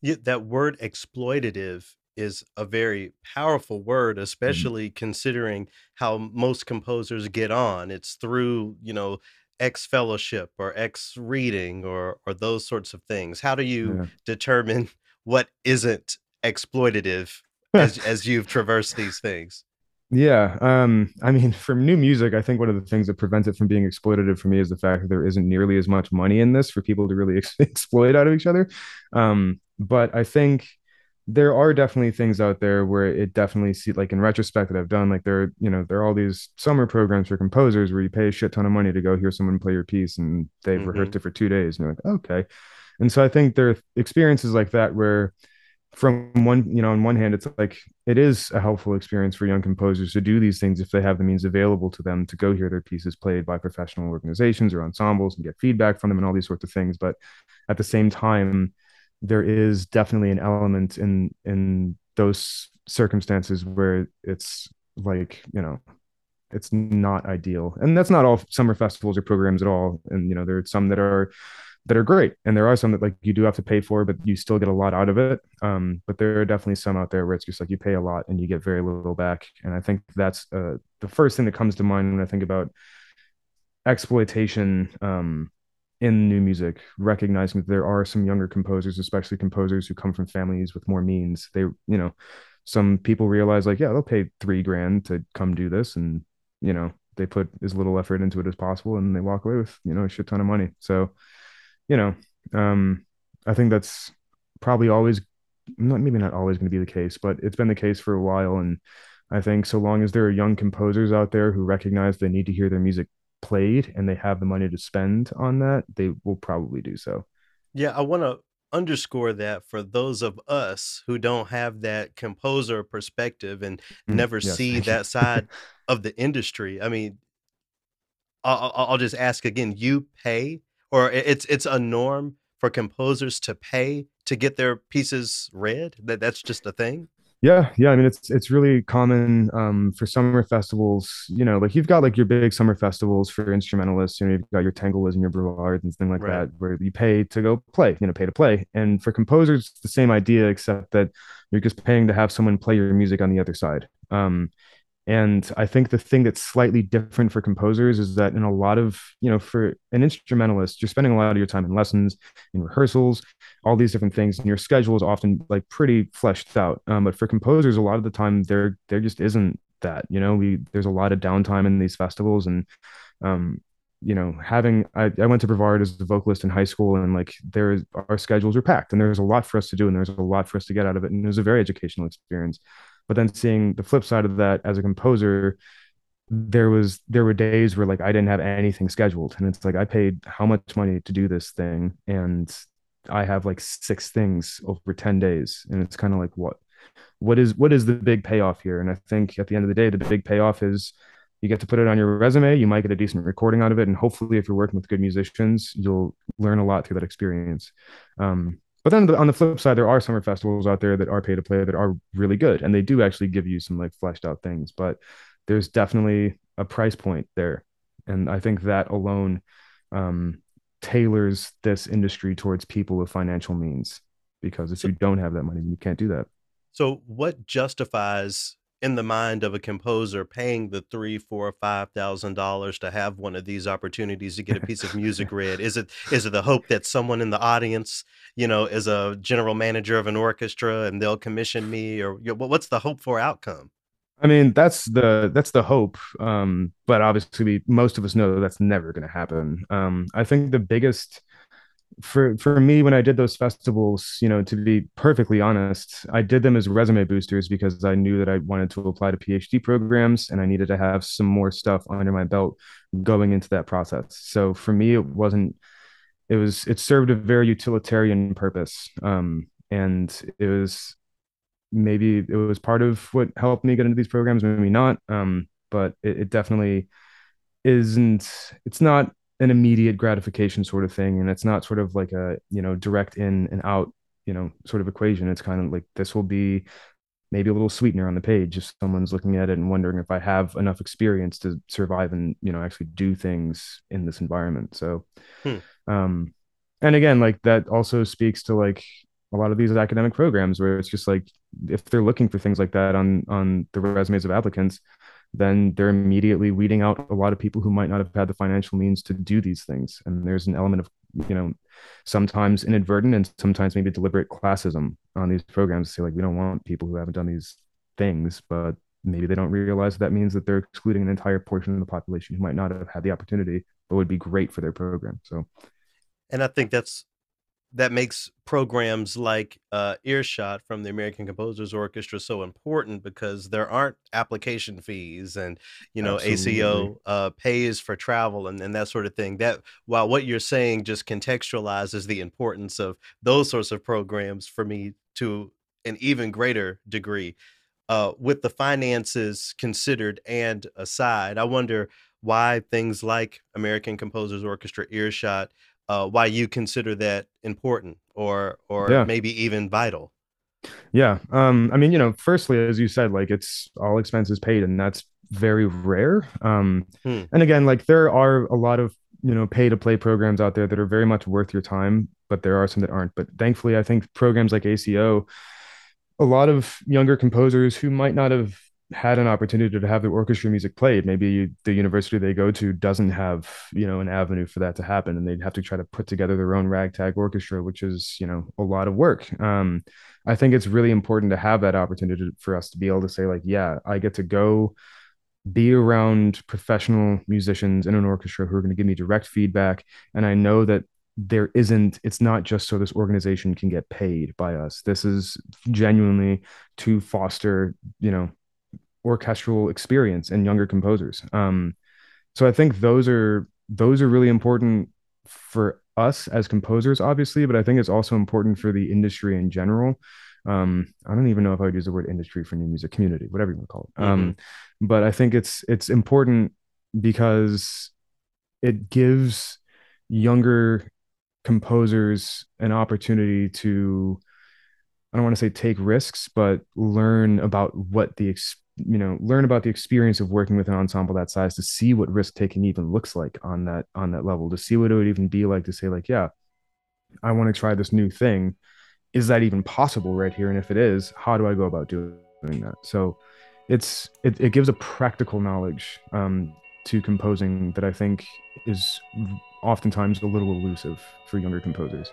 Yeah, that word exploitative is a very powerful word, mm-hmm. especially mm-hmm. considering how most composers get on. It's through, you know, X fellowship or X reading or or those sorts of things. How do you yeah. determine what isn't exploitative as as you've traversed these things? Yeah. Um, I mean, for new music, I think one of the things that prevents it from being exploitative for me is the fact that there isn't nearly as much money in this for people to really ex- exploit out of each other. Um, but I think there are definitely things out there where it definitely see like in retrospect that I've done, like there, you know, there are all these summer programs for composers where you pay a shit ton of money to go hear someone play your piece and they've mm-hmm. rehearsed it for two days. And you're like, okay. And so I think there are experiences like that where from one you know on one hand it's like it is a helpful experience for young composers to do these things if they have the means available to them to go hear their pieces played by professional organizations or ensembles and get feedback from them and all these sorts of things but at the same time there is definitely an element in in those circumstances where it's like you know it's not ideal. And that's not all summer festivals or programs at all. And you know there are some that are that are great. And there are some that like you do have to pay for but you still get a lot out of it. Um, but there are definitely some out there where it's just like you pay a lot and you get very little back. And i think that's uh, the first thing that comes to mind when i think about exploitation um, in new music recognizing that there are some younger composers especially composers who come from families with more means they you know some people realize like yeah they'll pay three grand to come do this and you know they put as little effort into it as possible and they walk away with you know a shit ton of money so you know, um, I think that's probably always not maybe not always going to be the case, but it's been the case for a while. And I think so long as there are young composers out there who recognize they need to hear their music played and they have the money to spend on that, they will probably do so. Yeah, I want to underscore that for those of us who don't have that composer perspective and mm, never yes. see that side of the industry. I mean, I'll, I'll just ask again: you pay or it's it's a norm for composers to pay to get their pieces read that that's just a thing yeah yeah i mean it's it's really common um, for summer festivals you know like you've got like your big summer festivals for instrumentalists you know you've got your Tanglewood and your Brevard and things like right. that where you pay to go play you know pay to play and for composers it's the same idea except that you're just paying to have someone play your music on the other side um, and I think the thing that's slightly different for composers is that in a lot of, you know, for an instrumentalist, you're spending a lot of your time in lessons, in rehearsals, all these different things, and your schedule is often like pretty fleshed out. Um, but for composers, a lot of the time there there just isn't that. You know, we there's a lot of downtime in these festivals, and um, you know, having I, I went to Brevard as a vocalist in high school, and like there our schedules are packed, and there's a lot for us to do, and there's a lot for us to get out of it, and it was a very educational experience. But then seeing the flip side of that as a composer, there was there were days where like I didn't have anything scheduled, and it's like I paid how much money to do this thing, and I have like six things over ten days, and it's kind of like what what is what is the big payoff here? And I think at the end of the day, the big payoff is you get to put it on your resume you might get a decent recording out of it and hopefully if you're working with good musicians you'll learn a lot through that experience. Um, but then on the flip side, there are summer festivals out there that are pay to play that are really good, and they do actually give you some like fleshed out things. But there's definitely a price point there, and I think that alone um, tailors this industry towards people with financial means. Because if so, you don't have that money, you can't do that. So, what justifies in the mind of a composer paying the three, four, five thousand dollars to have one of these opportunities to get a piece of music read? Is it is it the hope that someone in the audience, you know, is a general manager of an orchestra and they'll commission me, or you know, what's the hope for outcome? I mean, that's the that's the hope. Um, but obviously, most of us know that that's never going to happen. Um, I think the biggest for for me when I did those festivals, you know, to be perfectly honest, I did them as resume boosters because I knew that I wanted to apply to PhD programs and I needed to have some more stuff under my belt going into that process. So for me, it wasn't. It was. It served a very utilitarian purpose. Um, and it was maybe it was part of what helped me get into these programs, maybe not. Um, but it, it definitely isn't. It's not an immediate gratification sort of thing, and it's not sort of like a you know direct in and out you know sort of equation. It's kind of like this will be maybe a little sweetener on the page if someone's looking at it and wondering if I have enough experience to survive and you know actually do things in this environment. So, Hmm. um, and again, like that also speaks to like a lot of these academic programs where it's just like if they're looking for things like that on on the resumes of applicants, then they're immediately weeding out a lot of people who might not have had the financial means to do these things. And there's an element of you know sometimes inadvertent and sometimes maybe deliberate classism on these programs. Say like we don't want people who haven't done these things, but maybe they don't realize that means that they're excluding an entire portion of the population who might not have had the opportunity but would be great for their program. So And I think that's that makes programs like uh, Earshot from the American Composers Orchestra so important because there aren't application fees and you know Absolutely. ACO uh, pays for travel and, and that sort of thing. That while what you're saying just contextualizes the importance of those sorts of programs for me to an even greater degree. Uh, with the finances considered and aside, I wonder why things like American Composers Orchestra Earshot uh, why you consider that important or or Yeah. maybe even vital. Yeah. Um, I mean, you know, firstly, as you said, like it's all expenses paid, and that's very rare. Um, Hmm. and again, like there are a lot of, you know, pay to play programs out there that are very much worth your time, but there are some that aren't. But thankfully, I think programs like ACO, a lot of younger composers who might not have had an opportunity to have the orchestra music played, maybe the university they go to doesn't have, you know, an avenue for that to happen, and they'd have to try to put together their own ragtag orchestra, which is, you know, a lot of work. Um, I think it's really important to have that opportunity for us to be able to say, like, yeah, I get to go be around professional musicians in an orchestra who are going to give me direct feedback. And I know that there isn't, it's not just so this organization can get paid by us. This is genuinely to foster, you know, orchestral experience in younger composers. Um, so I think those are those are really important for us as composers, obviously, but I think it's also important for the industry in general. Um, I don't even know if I would use the word industry for new music community, whatever you want to call it. Um, but I think it's it's important because it gives younger composers an opportunity to I don't want to say take risks, but learn about what the ex- you know learn about the experience of working with an ensemble that size to see what risk taking even looks like on that on that level to see what it would even be like to say like yeah I want to try this new thing. Is that even possible right here? And if it is how do I go about doing that? So it's it, it gives a practical knowledge um, to composing that I think is oftentimes a little elusive for younger composers.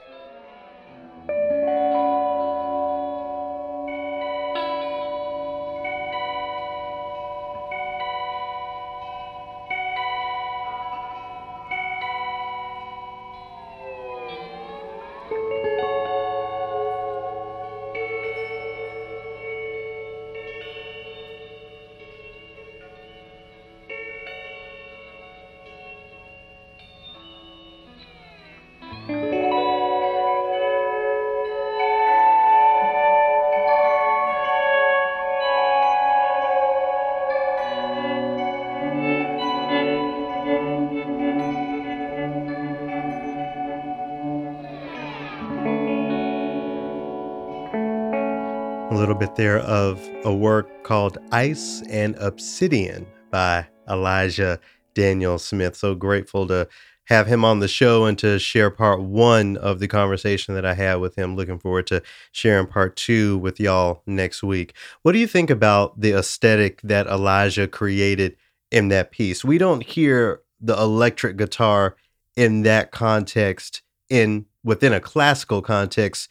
Little bit there of a work called Ice and Obsidian by Elijah Daniel Smith. So grateful to have him on the show and to share part one of the conversation that I had with him. Looking forward to sharing part two with y'all next week. What do you think about the aesthetic that Elijah created in that piece? We don't hear the electric guitar in that context in within a classical context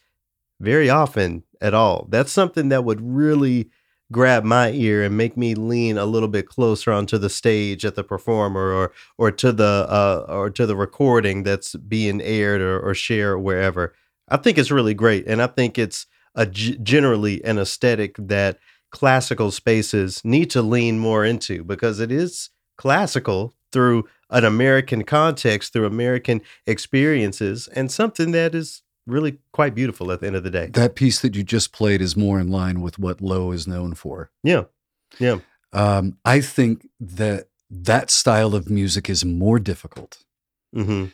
very often at all. That's something that would really grab my ear and make me lean a little bit closer onto the stage at the performer or or to the uh, or to the recording that's being aired or, or shared wherever. I think it's really great, and I think it's a g- generally an aesthetic that classical spaces need to lean more into because it is classical through an American context, through American experiences, and something that is really quite beautiful at the end of the day. That piece that you just played is more in line with what Low is known for. Yeah. Yeah. Um, I think that that style of music is more difficult. hmm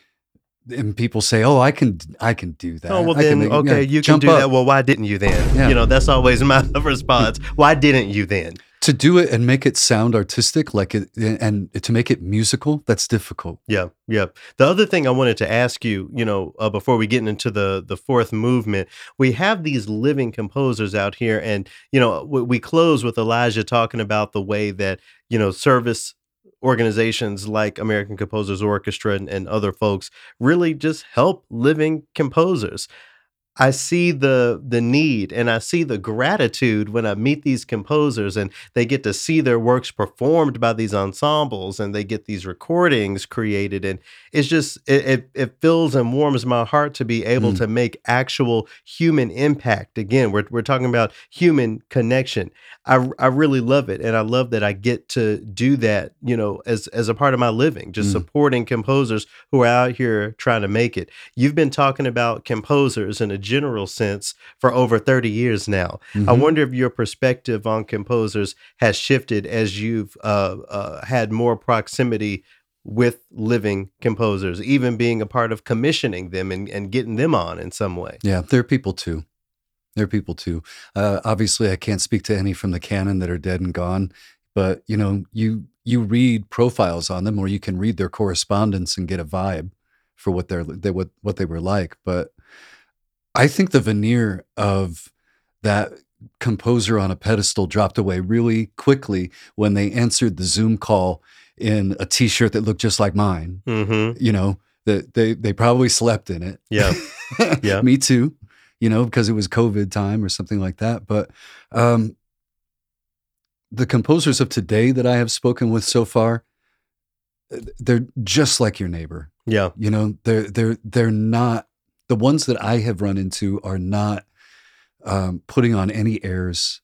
And people say, "Oh, I can, I can do that." Oh well, I then make- okay, yeah, you can do up." that. Well, why didn't you then? Yeah. You know, that's always my response. why didn't you then? To do it and make it sound artistic, like it, and to make it musical, that's difficult. Yeah, yeah. The other thing I wanted to ask you, you know, uh, before we get into the the fourth movement, we have these living composers out here, and you know, we, we close with Elijah talking about the way that you know service organizations like American Composers Orchestra and, and other folks really just help living composers. I see the the need and I see the gratitude when I meet these composers and they get to see their works performed by these ensembles and they get these recordings created and it's just it it, it fills and warms my heart to be able Mm. to make actual human impact. Again, we're we're talking about human connection. I I really love it and I love that I get to do that, you know, as as a part of my living, just Mm. supporting composers who are out here trying to make it. You've been talking about composers in a general sense for over 30 years now. I Mhm. wonder if your perspective on composers has shifted as you've uh, uh, had more proximity with living composers, even being a part of commissioning them and, and getting them on in some way. Yeah, there are people too. There are people too. Uh, obviously, I can't speak to any from the canon that are dead and gone, but you know, you you read profiles on them, or you can read their correspondence and get a vibe for what they're they, what what they were like. But I think the veneer of that composer on a pedestal dropped away really quickly when they answered the Zoom call in a T-shirt that looked just like mine. Mm-hmm. You know, that they they probably slept in it. Yeah. Yeah. Me too. You know, because it was COVID time or something like that. But um, the composers of today that I have spoken with so far, they're just like your neighbor. Yeah. You know, they're they're they're not the ones that I have run into are not um, putting on any airs.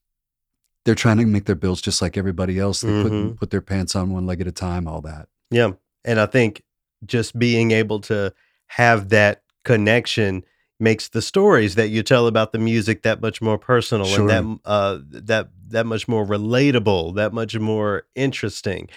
They're trying to make their bills just like everybody else. They put Mhm. put their pants on one leg at a time. All that. Yeah. And I think just being able to have that connection makes the stories that you tell about the music that much more personal Sure. and that uh that that much more relatable, that much more interesting.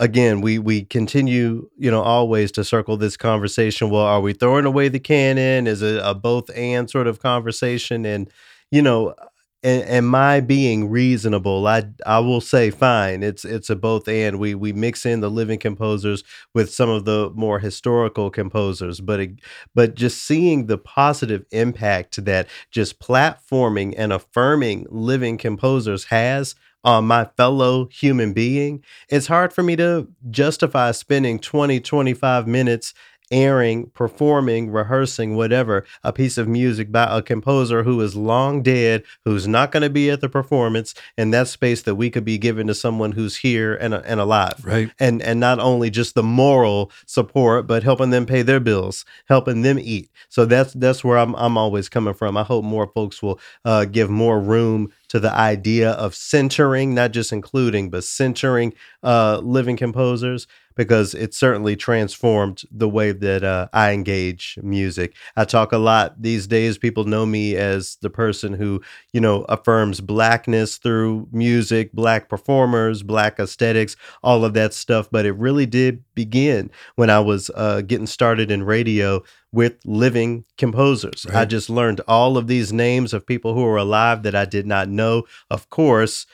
Again, we we continue, you know, always to circle this conversation. Well, are we throwing away the canon? Is it a both and sort of conversation? And you know, a- am I being reasonable? I I will say fine. It's it's a both and. We we mix in the living composers with some of the more historical composers, but it, but just seeing the positive impact that just platforming and affirming living composers has on my fellow human being, it's hard for me to justify spending 20 25 minutes airing, performing, rehearsing, whatever, a piece of music by a composer who is long dead, who's not going to be at the performance, and that space that we could be given to someone who's here and, and alive. Right. And and not only just the moral support, but helping them pay their bills, helping them eat. So that's that's where I'm I'm always coming from. I hope more folks will uh, give more room to the idea of centering, not just including, but centering uh, living composers because it certainly transformed the way that uh, I engage music. I talk a lot these days. People know me as the person who, you know, affirms blackness through music, black performers, black aesthetics, all of that stuff. But it really did begin when I was uh, getting started in radio with living composers. I just learned all of these names of people who are alive that I did not know. Of course,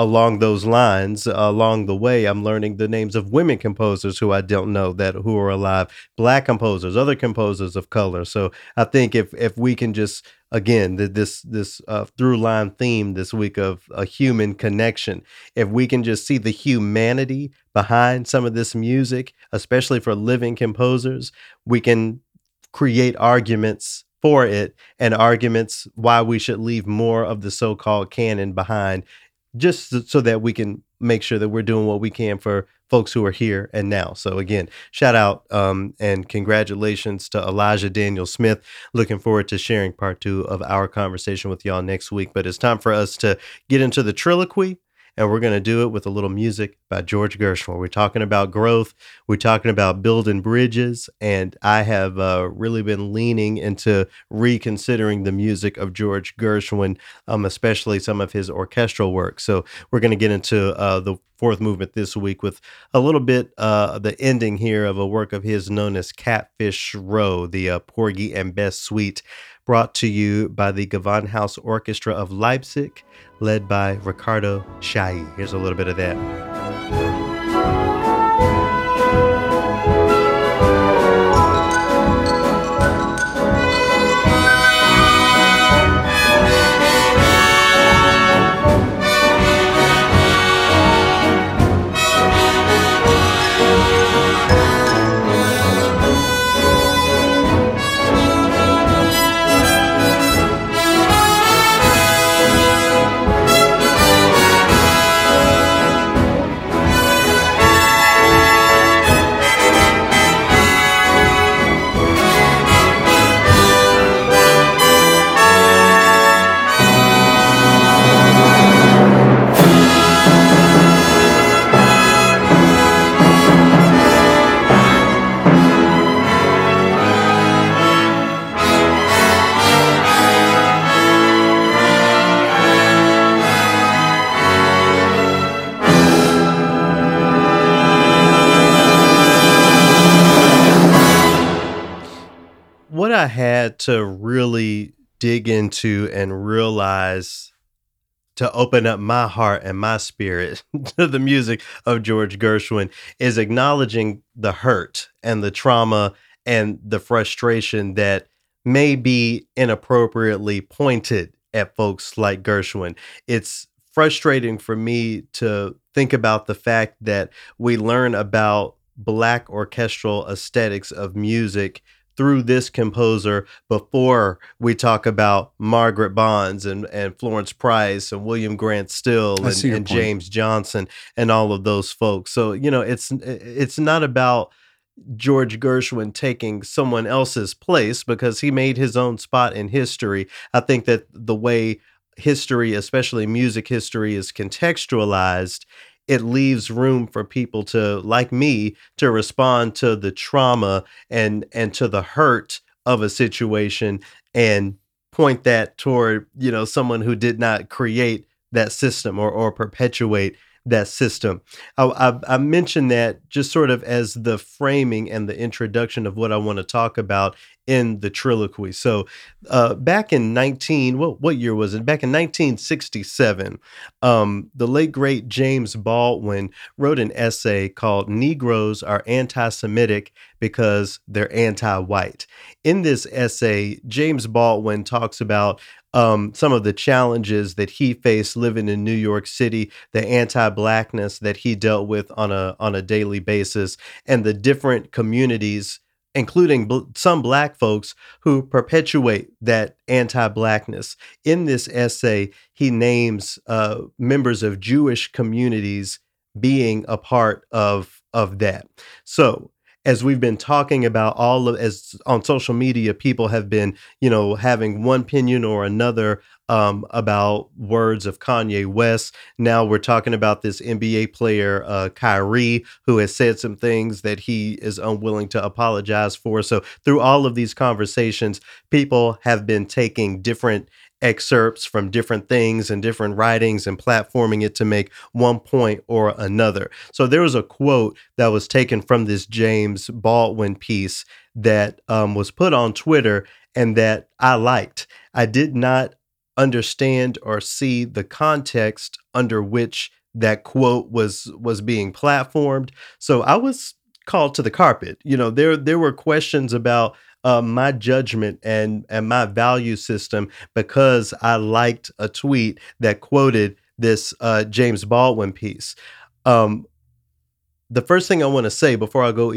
along those lines, along the way, I'm learning the names of women composers who I don't know that who are alive, black composers, other composers of color. So I think if if we can just again th- this this uh, through line theme this week of a human connection, if we can just see the humanity behind some of this music, especially for living composers, we can create arguments for it and arguments why we should leave more of the so-called canon behind just so- that we can make sure that we're doing what we can for folks who are here and now. So again, shout out um, and congratulations to Elijah Daniel Smith. Looking forward to sharing part two of our conversation with y'all next week. But it's time for us to get into the trilloquy. And we're going to do it with a little music by George Gershwin. We're talking about growth. We're talking about building bridges. And I have uh, really been leaning into reconsidering the music of George Gershwin, um, especially some of his orchestral work. So we're going to get into uh, the fourth movement this week with a little bit uh, the ending here of a work of his known as Catfish Row, the uh, Porgy and Bess Suite, brought to you by the Gewandhaus Orchestra of Leipzig, led by Riccardo Chailly. Here's a little bit of that. To really dig into and realize to open up my heart and my spirit to the music of George Gershwin is acknowledging the hurt and the trauma and the frustration that may be inappropriately pointed at folks like Gershwin. It's frustrating for me to think about the fact that we learn about black orchestral aesthetics of music through this composer before we talk about Margaret Bonds and, and Florence Price and William Grant Still and, and. James Johnson and all of those folks. So, you know, it's it's not about George Gershwin taking someone else's place because he made his own spot in history. I think that the way history, especially music history, is contextualized, it leaves room for people to, like me, to respond to the trauma and and to the hurt of a situation and point that toward you know someone who did not create that system or or perpetuate that system. I, I, I mentioned that just sort of as the framing and the introduction of what I want to talk about in the trilloquy. So, uh, back in 19, what what year was it? Back in 1967, um, the late great James Baldwin wrote an essay called "Negroes Are Anti-Semitic Because They're Anti-White." In this essay, James Baldwin talks about um, some of the challenges that he faced living in New York City, the anti-blackness that he dealt with on a on a daily basis, and the different communities, including bl- some black folks, who perpetuate that anti-blackness. In this essay, he names uh, members of Jewish communities being a part of of that. So as we've been talking about all of as on social media people have been you know having one opinion or another um, about words of kanye west. Now we're talking about this nba player uh, kyrie who has said some things that he is unwilling to apologize for. So through all of these conversations people have been taking different excerpts from different things and different writings and platforming it to make one point or another. So there was a quote that was taken from this James Baldwin piece that um, was put on Twitter and that I liked. I did not understand or see the context under which that quote was was being platformed. So I was called to the carpet. You know, there there were questions about uh, my judgment and and my value system because I liked a tweet that quoted this uh, James Baldwin piece. Um, the first thing I want to say before I go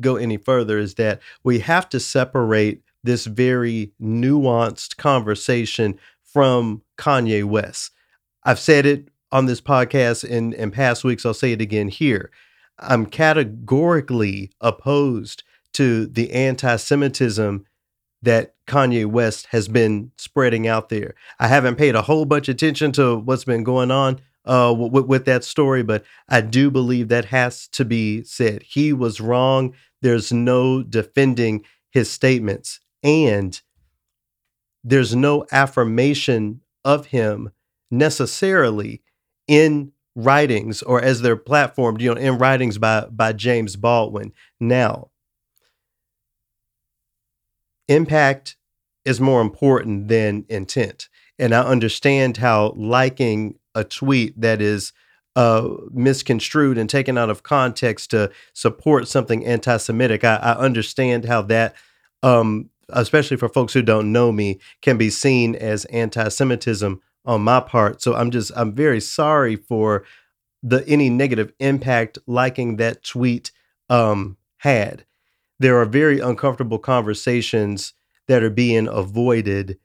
go any further is that we have to separate this very nuanced conversation from Kanye West. I've said it on this podcast in, in past weeks. I'll say it again here. I'm categorically opposed to the anti Semitism that Kanye West has been spreading out there. I haven't paid a whole bunch of attention to what's been going on uh, with, with that story, but I do believe that has to be said. He was wrong. There's no defending his statements. And there's no affirmation of him necessarily in writings or as they're platformed, you know, in writings by by James Baldwin. Now, impact is more important than intent. And I understand how liking a tweet that is uh, misconstrued and taken out of context to support something anti-Semitic. I, I understand how that, um, especially for folks who don't know me, can be seen as anti-Semitism on my part. So I'm just I'm very sorry for the any negative impact liking that tweet um, had. There are very uncomfortable conversations that are being avoided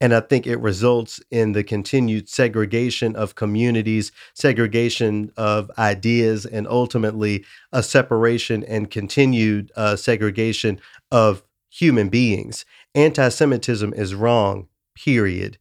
and I think it results in the continued segregation of communities, segregation of ideas, and ultimately a separation and continued uh, segregation of human beings. Anti Semitism is wrong, period.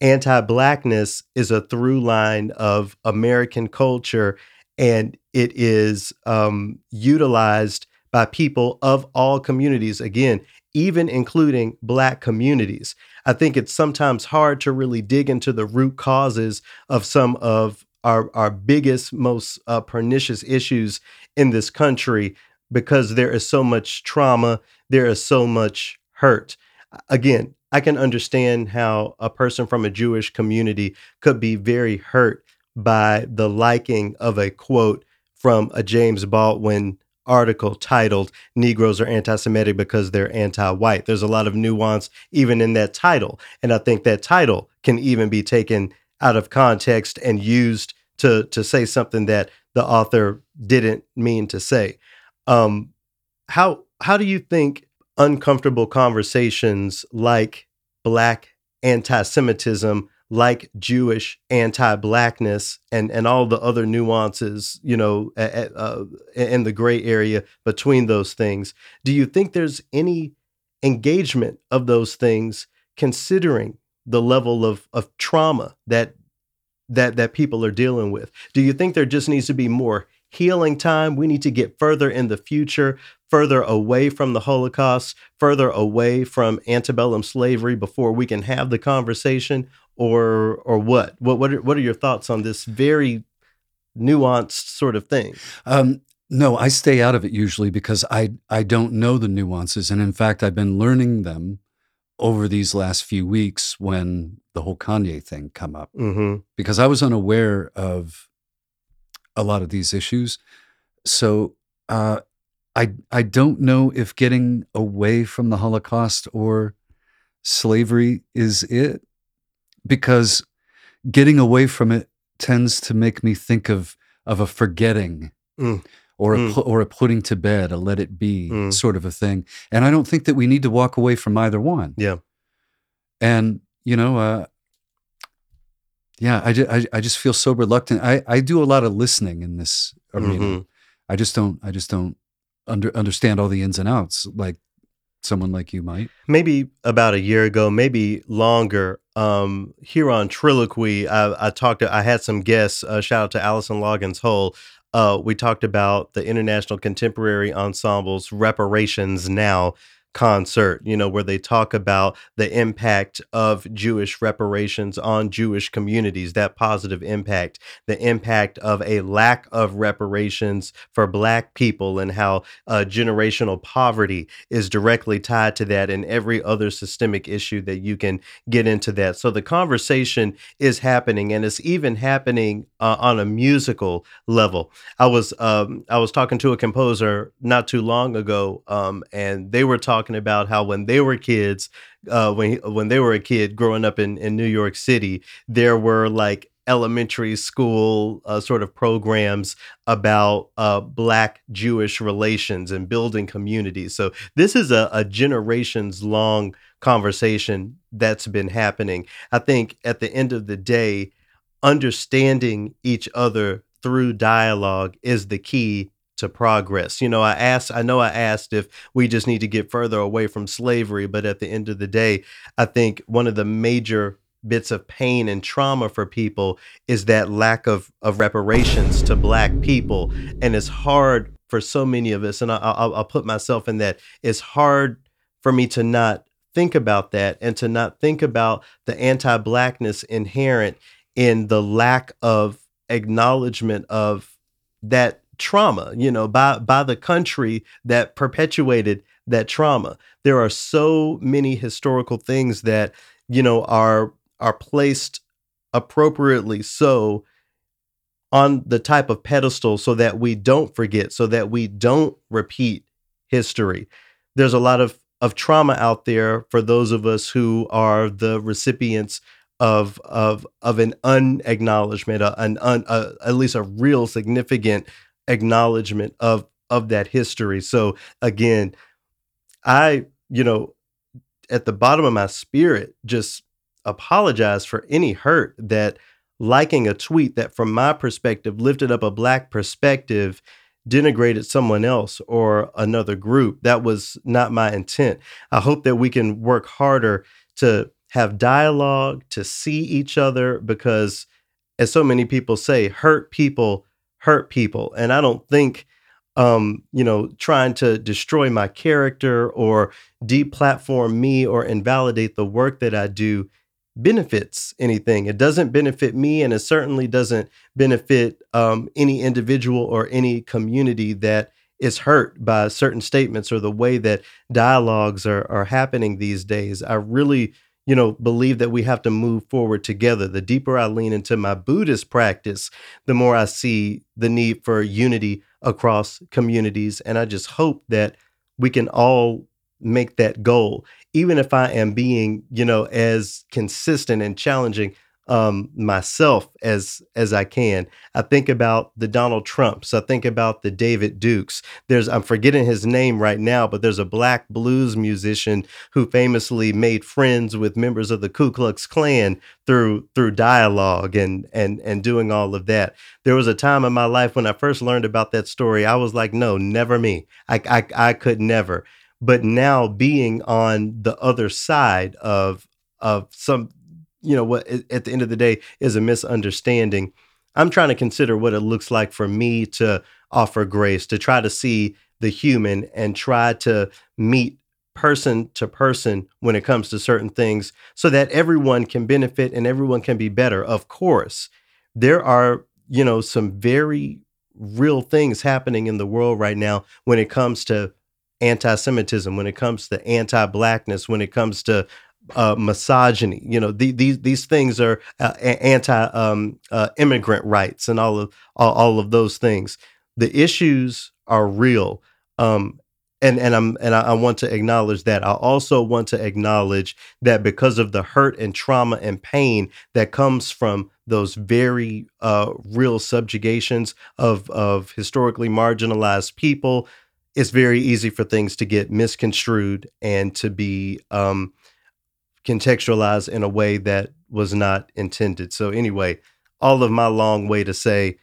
Anti Blackness is a through line of American culture, and it is um, utilized by people of all communities. Again, even including Black communities. I think it's sometimes hard to really dig into the root causes of some of our, our biggest, most uh, pernicious issues in this country because there is so much trauma, there is so much hurt. Again, I can understand how a person from a Jewish community could be very hurt by the liking of a quote from a James Baldwin article titled Negroes are anti Semitic because they're anti white. There's a lot of nuance even in that title. And I think that title can even be taken out of context and used to, to say something that the author didn't mean to say. Um, how, how do you think uncomfortable conversations like Black anti Semitism like Jewish anti-blackness and and all the other nuances, you know, uh, in the gray area between those things. Do you think there's any engagement of those things, considering the level of of trauma that that that people are dealing with? Do you think there just needs to be more healing time? We need to get further in the future, further away from the Holocaust, further away from antebellum slavery before we can have the conversation, or or what? What what are, what are your thoughts on this very nuanced sort of thing? Um, no, I stay out of it usually because I I don't know the nuances, and in fact, I've been learning them over these last few weeks when the whole Kanye thing come up Mm-hmm. because I was unaware of a lot of these issues. So uh, I I don't know if getting away from the Holocaust or slavery is it because getting away from it tends to make me think of of a forgetting Mm. or a Mm. or a putting to bed, a let it be Mm. sort of a thing. And I don't think that we need to walk away from either one. Yeah. And you know, uh, yeah, I, ju- I I just feel so reluctant. I I do a lot of listening in this arena. Mhm. I just don't I just don't under understand all the ins and outs like someone like you might. maybe about a year ago, maybe longer. Um, here on Trilloquy, I, I talked. I had some guests. Uh, shout out to Allison Loggins Hull. Uh, we talked about the International Contemporary Ensemble's reparations now concert, you know, where they talk about the impact of Jewish reparations on Jewish communities, that positive impact, the impact of a lack of reparations for Black people, and how uh, generational poverty is directly tied to that, and every other systemic issue that you can get into that. So the conversation is happening, and it's even happening uh, on a musical level. I was um, I was talking to a composer not too long ago, um, and they were talking about how when they were kids, uh, when when they were a kid growing up in in New York City, there were like elementary school uh, sort of programs about uh, black Jewish relations and building communities. So this is a, a generations long conversation that's been happening. I think at the end of the day, understanding each other through dialogue is the key to progress. You know, I asked, I know I asked if we just need to get further away from slavery, but at the end of the day, I think one of the major bits of pain and trauma for people is that lack of, of reparations to black people. And it's hard for so many of us, and I, I'll, I'll put myself in that, it's hard for me to not think about that and to not think about the anti blackness inherent in the lack of acknowledgement of that trauma, you know, by by the country that perpetuated that trauma. There are so many historical things that, you know, are are placed appropriately so on the type of pedestal so that we don't forget, so that we don't repeat history. There's a lot of of trauma out there for those of us who are the recipients of of of an unacknowledgement, an un, at least a real significant acknowledgement of of that history. So again, I, you know, at the bottom of my spirit just apologize for any hurt that liking a tweet that from my perspective lifted up a black perspective denigrated someone else or another group. That was not my intent. I hope that we can work harder to have dialogue, to see each other because as so many people say, hurt people hurt people. And I don't think, um, you know, trying to destroy my character or deplatform me or invalidate the work that I do benefits anything. It doesn't benefit me, and it certainly doesn't benefit um, any individual or any community that is hurt by certain statements or the way that dialogues are, are happening these days. I really you know, believe that we have to move forward together. The deeper I lean into my Buddhist practice, the more I see the need for unity across communities. And I just hope that we can all make that goal, even if I am being, you know, as consistent and challenging um, myself as as I can. I think about the Donald Trumps. I think about the David Dukes. There's I'm forgetting his name right now, but there's a black blues musician who famously made friends with members of the Ku Klux Klan through through dialogue and and and doing all of that. There was a time in my life when I first learned about that story. I was like, no, never me. I I, I could never. But now being on the other side of of some you know what at the end of the day is a misunderstanding. I'm trying to consider what it looks like for me to offer grace to try to see the human and try to meet person to person when it comes to certain things so that everyone can benefit and everyone can be better. Of course there are you know some very real things happening in the world right now when it comes to anti-semitism when it comes to anti-blackness when it comes to uh, misogyny. You know, the, these these things are uh, anti um, uh, immigrant rights and all of all, all, of those things. The issues are real, um, and and I'm and I, I, want to acknowledge that. I also want to acknowledge that because of the hurt and trauma and pain that comes from those very uh, real subjugations of of historically marginalized people, it's very easy for things to get misconstrued and to be um, contextualized in a way that was not intended. So, anyway, all of my long way to say,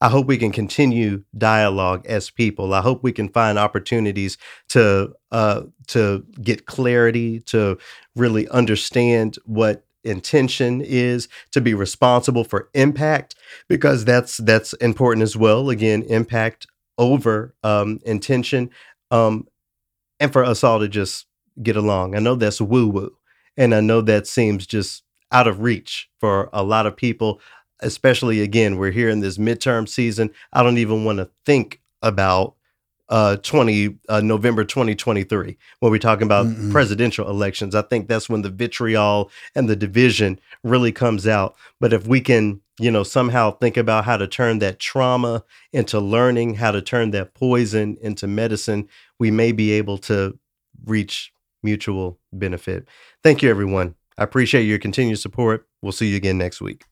I hope we can continue dialogue as people. I hope we can find opportunities to uh, to get clarity, to really understand what intention is, to be responsible for impact, because that's that's important as well. Again, impact over um, intention. Um, and for us all to just get along. I know that's woo woo, and I know that seems just out of reach for a lot of people, especially again, we're here in this midterm season. I don't even want to think about uh 20 uh, November 2023 when we're talking about Mm-mm. presidential elections. I think that's when the vitriol and the division really comes out. But if we can, you know, somehow think about how to turn that trauma into learning, how to turn that poison into medicine, we may be able to reach mutual benefit. Thank you everyone. I appreciate your continued support. We'll see you again next week.